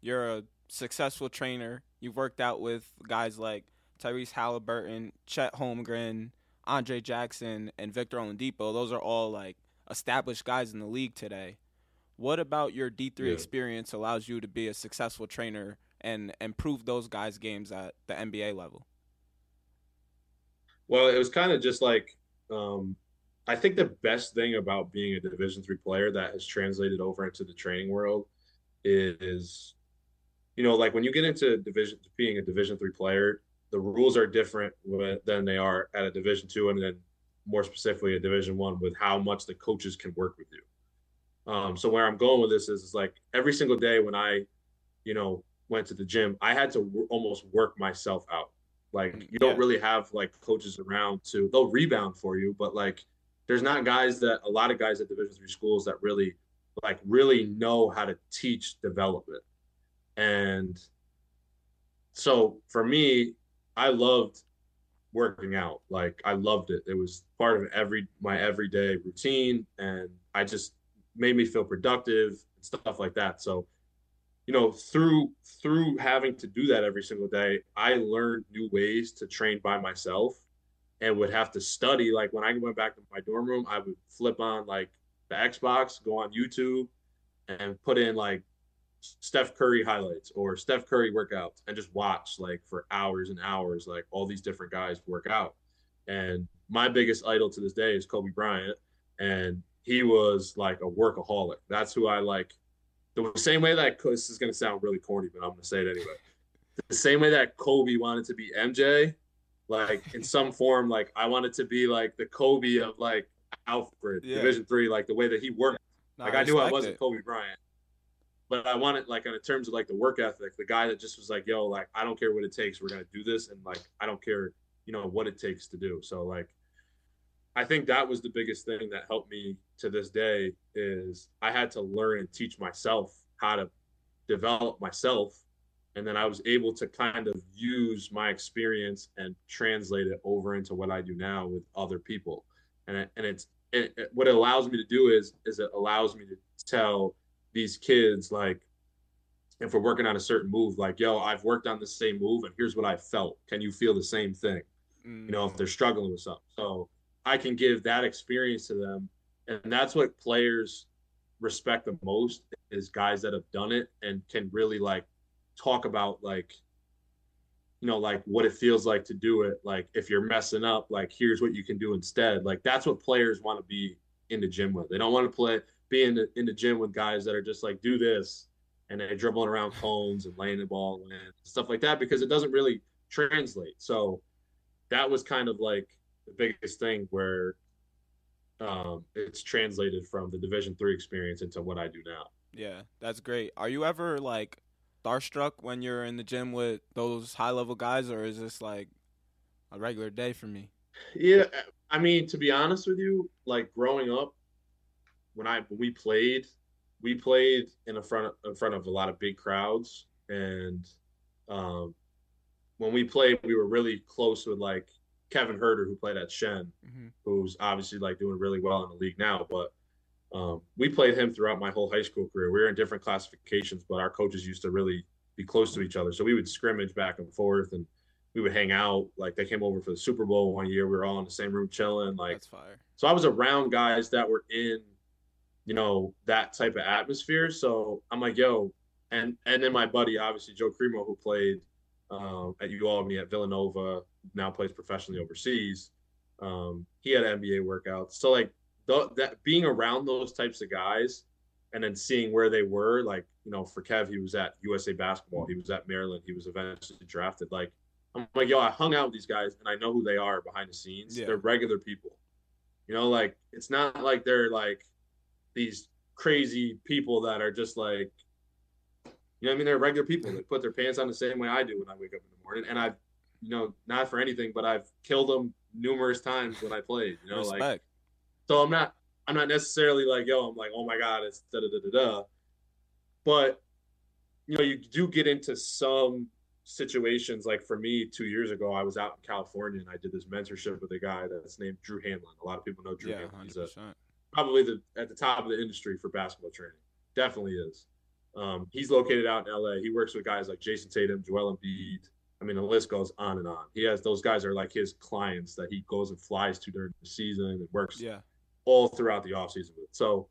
you're a successful trainer. You've worked out with guys like Tyrese Halliburton, Chet Holmgren, Andre Jackson, and Victor Oladipo. Those are all like established guys in the league today. What about your D three Yeah. experience allows you to be a successful trainer and improve those guys' games at the NBA level? Well, it was kind of just like um, I think the best thing about being a Division three player that has translated over into the training world is, you know, like when you get into division being a Division three player, the rules are different with, than they are at a Division two, and then more specifically a Division one with how much the coaches can work with you. Um, so where I'm going with this is, is like every single day when I, you know, went to the gym, I had to w- almost work myself out. Like you don't Yeah. really have like coaches around to they'll rebound for you, but like there's not guys that a lot of guys at Division three schools that really like really know how to teach development. And so for me, I loved working out. Like I loved it. It was part of every my everyday routine, and I just made me feel productive and stuff like that. So, you know, through through having to do that every single day, I learned new ways to train by myself and would have to study. Like when I went back to my dorm room, I would flip on like the Xbox, go on YouTube, and put in like Steph Curry highlights or Steph Curry workouts and just watch like for hours and hours, like all these different guys work out. And my biggest idol to this day is Kobe Bryant. And he was like a workaholic. That's who I like. The same way that this is going to sound really corny, but I'm going to say it anyway. The same way that Kobe wanted to be MJ, like in [LAUGHS] some form, like I wanted to be like the Kobe of like Alfred, yeah. Division Three, like the way that he worked. No, like I, I knew I wasn't it. Kobe Bryant, but I wanted like in terms of like the work ethic, the guy that just was like, "Yo, like I don't care what it takes, we're gonna do this," and like I don't care, you know, what it takes to do. So like I think that was the biggest thing that helped me to this day is I had to learn and teach myself how to develop myself and then I was able to kind of use my experience and translate it over into what I do now with other people. And it, and it's it, it, what it allows me to do is is it allows me to tell these kids like if we're working on a certain move like yo I've worked on the same move and here's what I felt. Can you feel the same thing? Mm. You know if they're struggling with something. So I can give that experience to them. And that's what players respect the most is guys that have done it and can really like talk about like you know like what it feels like to do it like if you're messing up like here's what you can do instead like that's what players want to be in the gym with they don't want to play be in the, in the gym with guys that are just like do this and they're dribbling around cones and laying the ball and stuff like that because it doesn't really translate so that was kind of like the biggest thing where um, it's translated from the Division three experience into what I do now. Yeah, that's great. Are you ever like starstruck when you're in the gym with those high level guys, or is this like a regular day for me? Yeah, I mean, to be honest with you, like growing up, when I when we played, we played in a front in front of a lot of big crowds, and um, when we played, we were really close with like Kevin Huerter, who played at Shen, mm-hmm. who's obviously like doing really well in the league now. But um, we played him throughout my whole high school career. We were in different classifications, but our coaches used to really be close to each other. So we would scrimmage back and forth, and we would hang out. Like they came over for the Super Bowl one year. We were all in the same room chilling. Like That's fire. So I was around guys that were in, you know, that type of atmosphere. So I'm like, yo, and and then my buddy, obviously Joe Cremo, who played um, at UAlbany at Villanova, now plays professionally overseas. Um, he had NBA workouts. So like the, that being around those types of guys and then seeing where they were, like, you know, for Kev, he was at USA basketball, he was at Maryland, he was eventually drafted. Like, I'm like, yo, I hung out with these guys and I know who they are behind the scenes. Yeah. They're regular people. You know, like it's not like they're like these crazy people that are just like you know I mean? They're regular people. They put their pants on the same way I do when I wake up in the morning. And I've, you know, not for anything, but I've killed them numerous times when I played. You know, Respect. like so I'm not I'm not necessarily like, yo, I'm like, oh my God, it's da da da da da. But you know, you do get into some situations like for me two years ago i was out in california and i did this mentorship with a guy that's named drew hanlen a lot of people know drew yeah, hanlen he's a, probably the at the top of the industry for basketball training definitely is um, he's located out in LA. He works with guys like Jayson Tatum, Joel Embiid. I mean, the list goes on and on. He has those guys are like his clients that he goes and flies to during the season and works yeah. all throughout the offseason with. So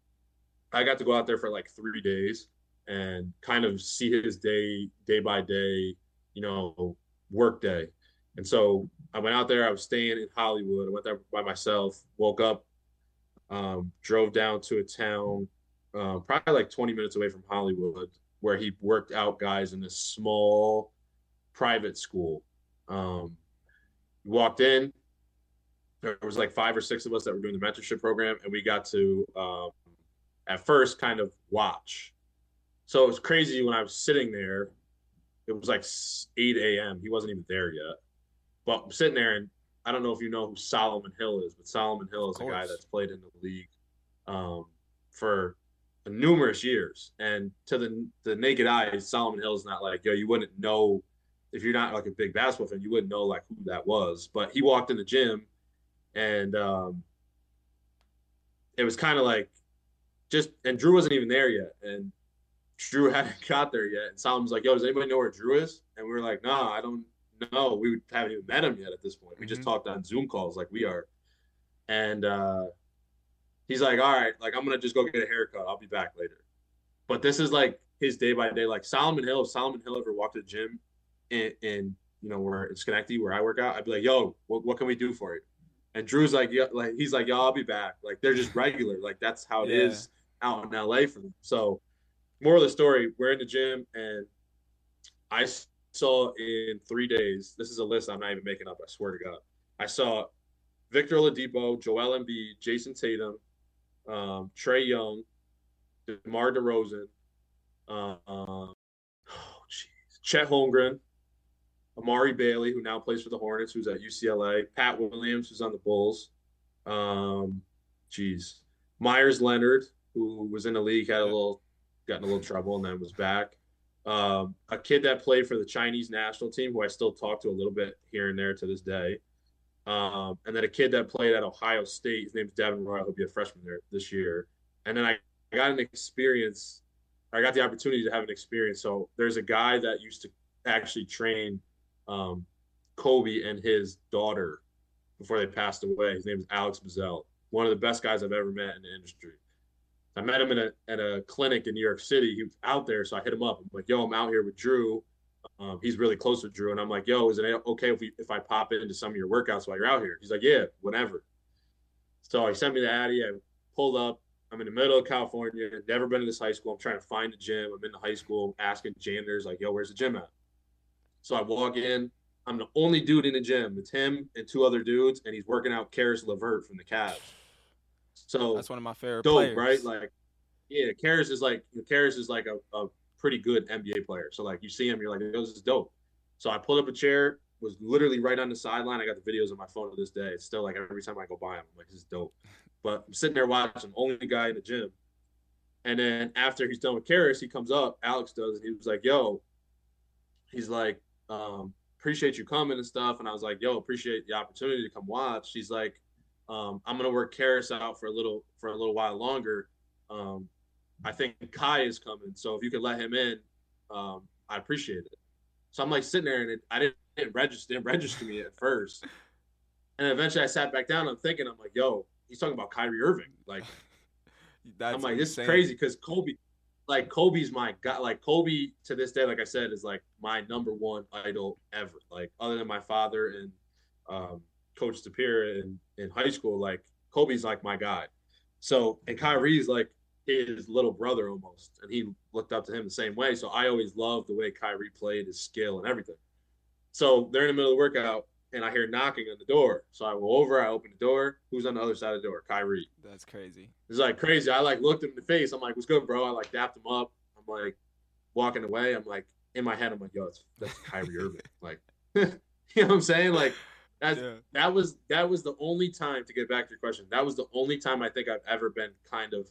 I got to go out there for like three days and kind of see his day, day by day, you know, work day. And so I went out there. I was staying in Hollywood. I went there by myself. Woke up, um, drove down to a town uh, probably like 20 minutes away from Hollywood, where he worked out guys in this small private school. Um, walked in. There was like five or six of us that were doing the mentorship program, and we got to um, at first kind of watch. So it was crazy when I was sitting there. It was like 8 a.m. He wasn't even there yet. But I'm sitting there, and I don't know if you know who Solomon Hill is, but Solomon Hill is a guy that's played in the league um, for numerous years. And to the the naked eye, Solomon Hill is not like, yo, you wouldn't know if you're not like a big basketball fan, you wouldn't know like who that was. But he walked in the gym and um, it was kind of like just and Drew wasn't even there yet, and Drew [LAUGHS] hadn't got there yet. And Solomon's like, "Yo, does anybody know where Drew is?" And we were like, "Nah, I don't know. We haven't even met him yet at this point. We just Mhm. talked on Zoom calls like we are." And uh, he's like, "All right, like I'm gonna just go get a haircut. I'll be back later." But this is like his day by day. Like Solomon Hill, if Solomon Hill ever walked to the gym in, in you know where in Schenectady where I work out, I'd be like, "Yo, what, what can we do for you?" And Drew's like, "Yeah, like he's like, yo, I'll be back." Like they're just regular. Like that's how it is Yeah. out in LA for them. So, more of the story: we're in the gym, and I saw in three days. This is a list I'm not even making up. I swear to God. I saw Victor Oladipo, Joel Embiid, Jayson Tatum, um, Trae Young, DeMar DeRozan, um, oh jeez, Chet Holmgren, Amari Bailey, who now plays for the Hornets, who's at UCLA, Pat Williams, who's on the Bulls, um, geez, Meyers Leonard, who was in the league, had a little, got in a little trouble, and then was back. Um, a kid that played for the Chinese national team, who I still talk to a little bit here and there to this day. Um, and then a kid that played at Ohio State. His name's Devin Roy. He'll be a freshman there this year. And then I, I got an experience. I got the opportunity to have an experience. So there's a guy that used to actually train um, Kobe and his daughter before they passed away. His name is Alex Bazzell, one of the best guys I've ever met in the industry. I met him a, at a clinic in New York City. He was out there, so I hit him up. I'm like, "Yo, I'm out here with Drew. Um, he's really close with Drew, and I'm like, "Yo, is it okay if we if I pop into some of your workouts while you're out here?" He's like, "Yeah, whenever." So he sent me the Addy. I pulled up. I'm in the middle of California. Never been to this high school. I'm trying to find a gym. I'm in the high school, asking janitors like, "Yo, where's the gym at?" So I walk in. I'm the only dude in the gym. It's him and two other dudes, and he's working out Caris LeVert from the Cavs. So That's one of my favorite dope, players. right? Like, yeah, Caris is like Caris is like a, a pretty good NBA player. So like you see him, you're like, "Yo, this is dope. So I pulled up a chair, was literally right on the sideline. I got the videos on my phone to this day. It's still like every time I go by him, I'm like, this is dope. But I'm sitting there watching, only guy in the gym. And then after he's done with Caris, he comes up, Alex does, and he was like, yo, he's like, um, appreciate you coming and stuff. And I was like, yo, appreciate the opportunity to come watch. He's like, um, I'm gonna work Caris out for a little for a little while longer. Um, I think Kai is coming, so if you could let him in, um, I appreciate it. So I'm like sitting there, and it, I didn't, didn't register didn't register me at first, and eventually I sat back down. I'm thinking, I'm like, yo, he's talking about Kyrie Irving. Like [LAUGHS] That's I'm like, this insane. is crazy because Kobe, like Kobe's my guy. Like Kobe to this day, like I said, is like my number one idol ever. Like other than my father and um, Coach Tapir in in high school, like Kobe's like my guy. So and Kyrie's like his little brother almost, and he looked up to him the same way. So I always loved the way Kyrie played, his skill and everything. So they're in the middle of the workout, and I hear knocking on the door. So I go over, I open the door. Who's on the other side of the door? Kyrie. That's crazy. It's like crazy. I like looked him in the face. I'm like, "What's good, bro?" I like dapped him up. I'm like walking away. I'm like in my head. I'm like, "Yo, that's, that's Kyrie Irving." Like, [LAUGHS] you know what I'm saying? Like that's Yeah. that was that was the only time to get back to your question. That was the only time I think I've ever been kind of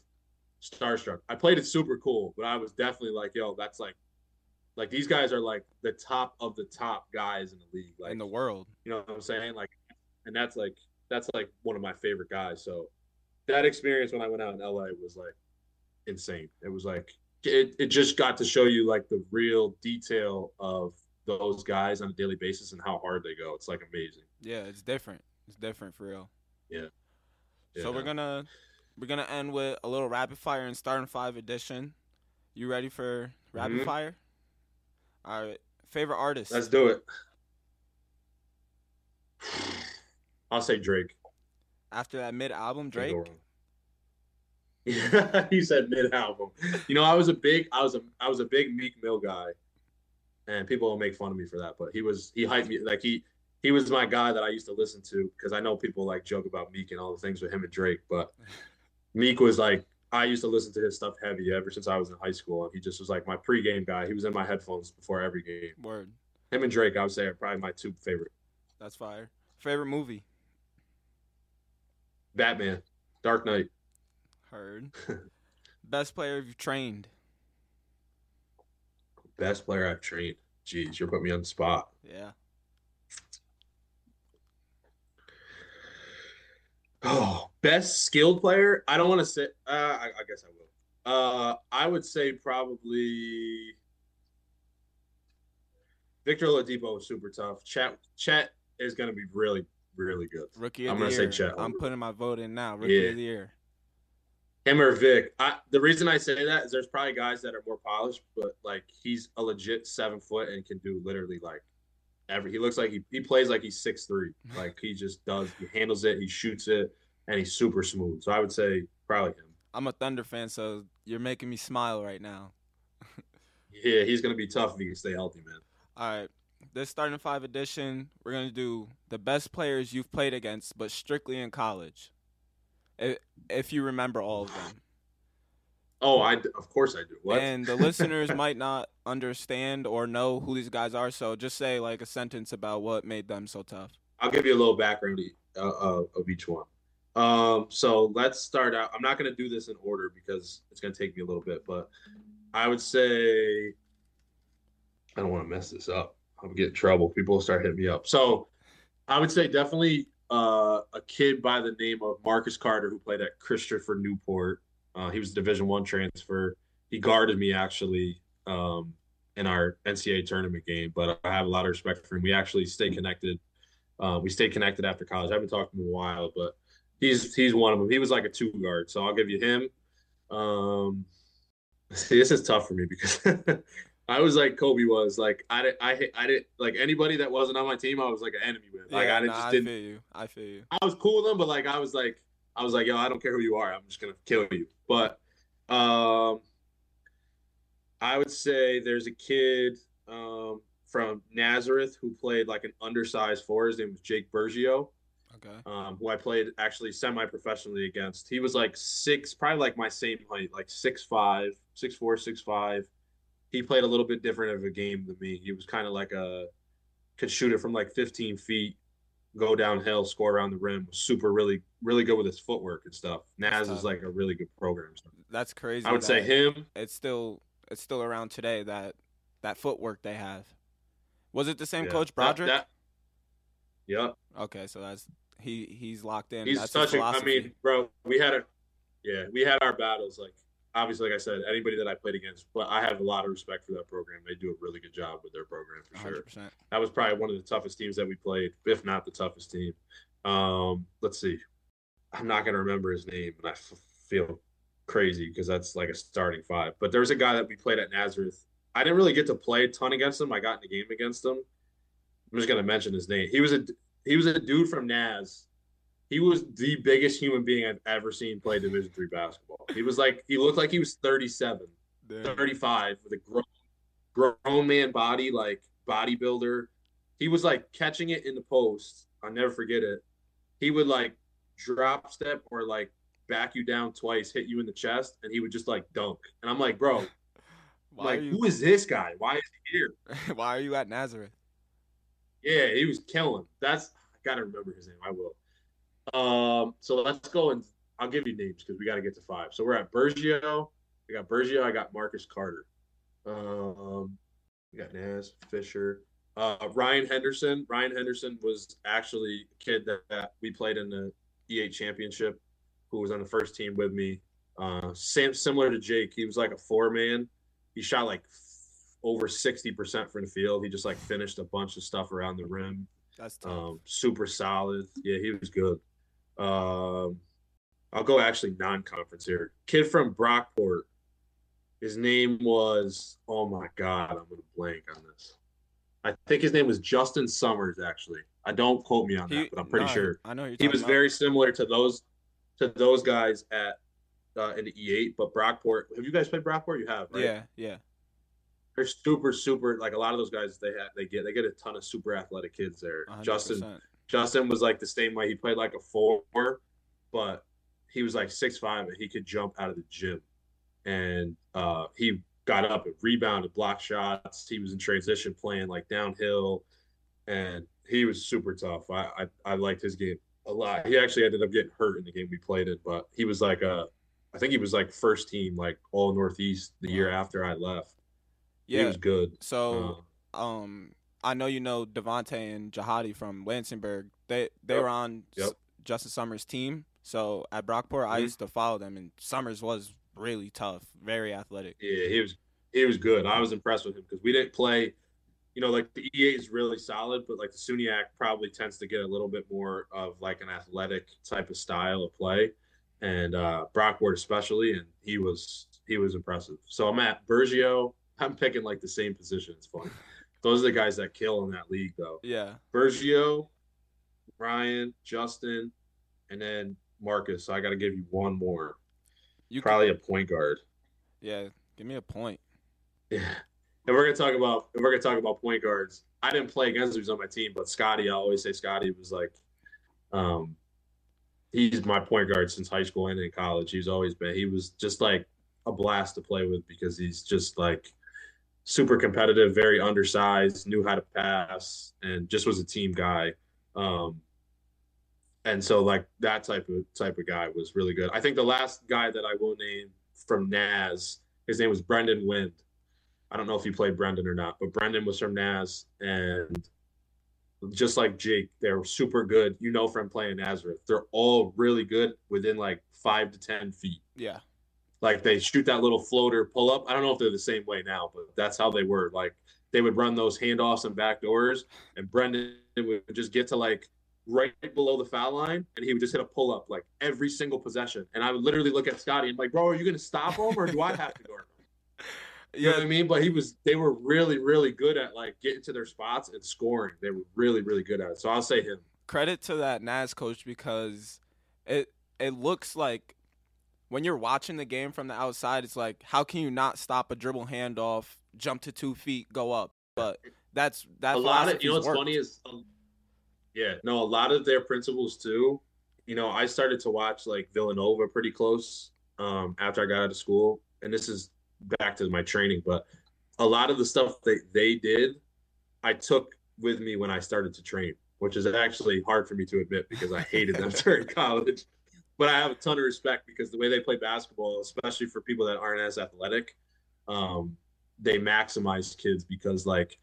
starstruck. I played it super cool, but I was definitely like, "Yo, that's like." Like these guys are like the top of the top guys in the league. Like in the world. you know what I'm saying? Like, and that's like that's like one of my favorite guys. So that experience when I went out in LA was like insane. It was like it, it just got to show you like the real detail of those guys on a daily basis and how hard they go. It's like amazing. Yeah, it's different. It's different for real. Yeah. So we're gonna we're gonna end with a little rapid fire and starting five edition. You ready for rapid Mhm. fire? All right. Favorite artist? let's do it. I'll say Drake. After that mid album, Drake. [LAUGHS] Yeah, he said mid album. You know, I was a big, I was a, I was a big Meek Mill guy, and people will make fun of me for that. But he was, he hyped me like he, he was my guy that I used to listen to because I know people like joke about Meek and all the things with him and Drake, but [LAUGHS] Meek was like, I used to listen to his stuff heavy ever since I was in high school, and he just was like my pregame guy. He was in my headphones before every game. Word. Him and Drake, I would say, are probably my two favorite. That's fire. Favorite movie? Batman, Dark Knight. Heard. Best player you've trained? Best player I've trained. Jeez, you're putting me on the spot. Yeah. Oh, best skilled player? I don't want to say. Uh, I, I guess I will. Uh, I would say probably Victor Oladipo is super tough. Chet Chet is going to be really really good. Rookie of I'm the gonna say. Chet. I'm putting my vote in now. Rookie Yeah. of the year. Him or Vic. I, the reason I say that is there's probably guys that are more polished, but like he's a legit seven foot and can do literally like every. He looks like he, he plays like he's six three. [LAUGHS] Like he just does. He handles it. He shoots it, and he's super smooth. So I would say probably him. I'm a Thunder fan, so you're making me smile right now. [LAUGHS] Yeah, he's gonna be tough if he can stay healthy, man. All right. This starting five edition, we're gonna do the best players you've played against, but strictly in college. If, if you remember all of them. Oh, I of course I do. What? And the listeners might not understand or know who these guys are, so just say like a sentence about what made them so tough. I'll give you a little background uh, uh, of each one. Um, so let's start out. I'm not going to do this in order because it's going to take me a little bit, but I would say I don't want to mess this up. I'm get in trouble. People will start hitting me up. So I would say definitely uh, a kid by the name of Marcus Carter who played at Christopher Newport. Uh, he was a Division One transfer. He guarded me actually um, in our NCAA tournament game, but I have a lot of respect for him. We actually stay connected. Uh, we stay connected after college. I haven't talked to him in a while, but he's he's one of them. He was like a two guard, so I'll give you him. Um, [LAUGHS] see, this is tough for me because [LAUGHS] I was like Kobe was. Like I didn't, I I didn't like anybody that wasn't on my team. I was like an enemy with. Like yeah, I nah, just didn't. feel you. I feel you. I was cool with them, but like I was like I was like, yo, I don't care who you are. I'm just gonna kill you. But um, I would say there's a kid um from Nazareth who played like an undersized four. His name was Jake Bergio Okay. um, who I played actually semi-professionally against. He was like six, probably like my same height, like six five, six four, six five. He played a little bit different of a game than me. He was kind of like a could shoot it from like 15 feet, go downhill, score around the rim. Was super, really, really good with his footwork and stuff. Naz tough. is like a really good program. That's crazy. I would say him. It's still it's still around today that that footwork they have. Was it the same Yeah. coach Broderick? that- Yep. Okay, so that's he he's locked in. He's that's such a. I mean, bro, we had a, yeah, we had our battles. Like obviously, like I said, anybody that I played against, but I have a lot of respect for that program. They do a really good job with their program for sure. 100%. That was probably one of the toughest teams that we played, if not the toughest team. Um, let's see, I'm not gonna remember his name, and I f- feel crazy because that's like a starting five. But there was a guy that we played at Nazareth. I didn't really get to play a ton against him. I got in the game against him. I'm just gonna mention his name. He was a he was a dude from Naz. He was the biggest human being I've ever seen play Division three basketball. He was like he looked like he was 37, Damn. 35 with a grown grown man body, like bodybuilder. He was like catching it in the post. I'll never forget it. He would like drop step or like back you down twice, hit you in the chest, and he would just like dunk. And I'm like, bro, [LAUGHS] like you who is this guy? Why is he here? [LAUGHS] Why are you at Nazareth? Yeah, he was killing. That's I gotta remember his name. I will. Um, so let's go and I'll give you names because we got to get to five. So we're at Bergio. I got Bergio. I got Marcus Carter. Um, we got Naz Fisher. Uh, Ryan Henderson. Ryan Henderson was actually a kid that, that we played in the E8 championship, who was on the first team with me. Uh, same similar to Jake. He was like a four man. He shot like f- over sixty percent from the field. He just like finished a bunch of stuff around the rim. That's tough. Um, super solid. Yeah, he was good. Um, I'll go actually non-conference here. Kid from Brockport. His name was oh my god, I'm gonna blank on this. I think his name was Justin Summers. Actually, I don't quote me on that, but I'm pretty nah, sure I know he was about. very similar to those to those guys at uh, in the E8. But Brockport, have you guys played Brockport? You have, right? Yeah, yeah. they're super, super. Like a lot of those guys, they have they get they get a ton of super athletic kids there. 100%. Justin Justin was like the same way. He played like a four, but he was like six five and he could jump out of the gym. And uh, he got up and rebounded, block shots. He was in transition playing like downhill, and he was super tough. I I, I liked his game a lot. He actually ended up getting hurt in the game we played in, but he was like a, I think he was like first team like all Northeast the year after I left. Yeah, he was good. So Uh, um I know you know Devontae and Jahadi from Lansingburgh. They they Yep. were on Yep. Justin Summers' team. So at Brockport, I Mhm. used to follow them, and Summers was really tough, very athletic. Yeah, he was he was good. I was impressed with him because we didn't play. You know, like the E8 is really solid, but like the SUNYAC probably tends to get a little bit more of like an athletic type of style of play, and uh, Brockport especially, and he was he was impressive. So I'm at Bergio. I'm picking like the same position. It's fun. [LAUGHS] Those are the guys that kill in that league, though. Yeah. Bergio, Ryan, Justin, and then Marcus. So I got to give you one more. You Probably a point guard. yeah. Give me a point. Yeah. And we're gonna talk about if we're gonna talk about point guards. I didn't play against him; he was on my team, but Scotty, I always say Scotty was like, um, he's my point guard since high school and in college. He's always been. He was just like a blast to play with because he's just like super competitive, very undersized, knew how to pass, and just was a team guy. Um, and so like that type of type of guy was really good. I think the last guy that I will name from Naz, his name was Brendan Wind. I don't know if you played Brendan or not, but Brendan was from Naz, and just like Jake, they're super good. You know from playing Nazareth, they're all really good within like five to ten feet. Yeah. Like they shoot that little floater pull up. I don't know if they're the same way now, but that's how they were. Like they would run those handoffs and back doors, and Brendan would just get to like right below the foul line, and he would just hit a pull up like every single possession. And I would literally look at Scotty and like, bro, are you gonna stop him or do I have to guard him? [LAUGHS] You know what I mean? But he was they were really, really good at like getting to their spots and scoring. They were really, really good at it. So I'll say him. Credit to that Naz coach because it it looks like when you're watching the game from the outside, it's like how can you not stop a dribble handoff, jump to two feet, go up? But that's that's a lot of you know what's worked. funny is um, yeah no a lot of their principles too you know i started to watch like villanova pretty close um, after i got out of school and this is back to my training but a lot of the stuff that they did i took with me when i started to train which is actually hard for me to admit because i hated them [LAUGHS] during college but i have a ton of respect because the way they play basketball especially for people that aren't as athletic um, they maximize kids because like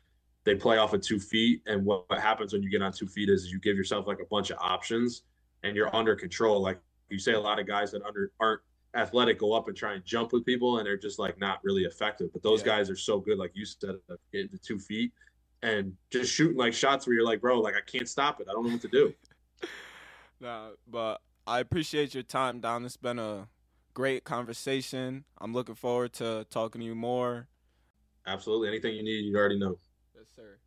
they play off of two feet and what, what happens when you get on two feet is you give yourself like a bunch of options and you're under control. Like you say a lot of guys that under aren't athletic go up and try and jump with people and they're just like not really effective. But those Yeah. guys are so good like you said getting to two feet and just shooting like shots where you're like bro like i can't stop it. I don't know what to do. [LAUGHS] Nah, but I appreciate your time, Dom. It's been a great conversation. I'm looking forward to talking to you more. absolutely anything you need you already know Yes, sir.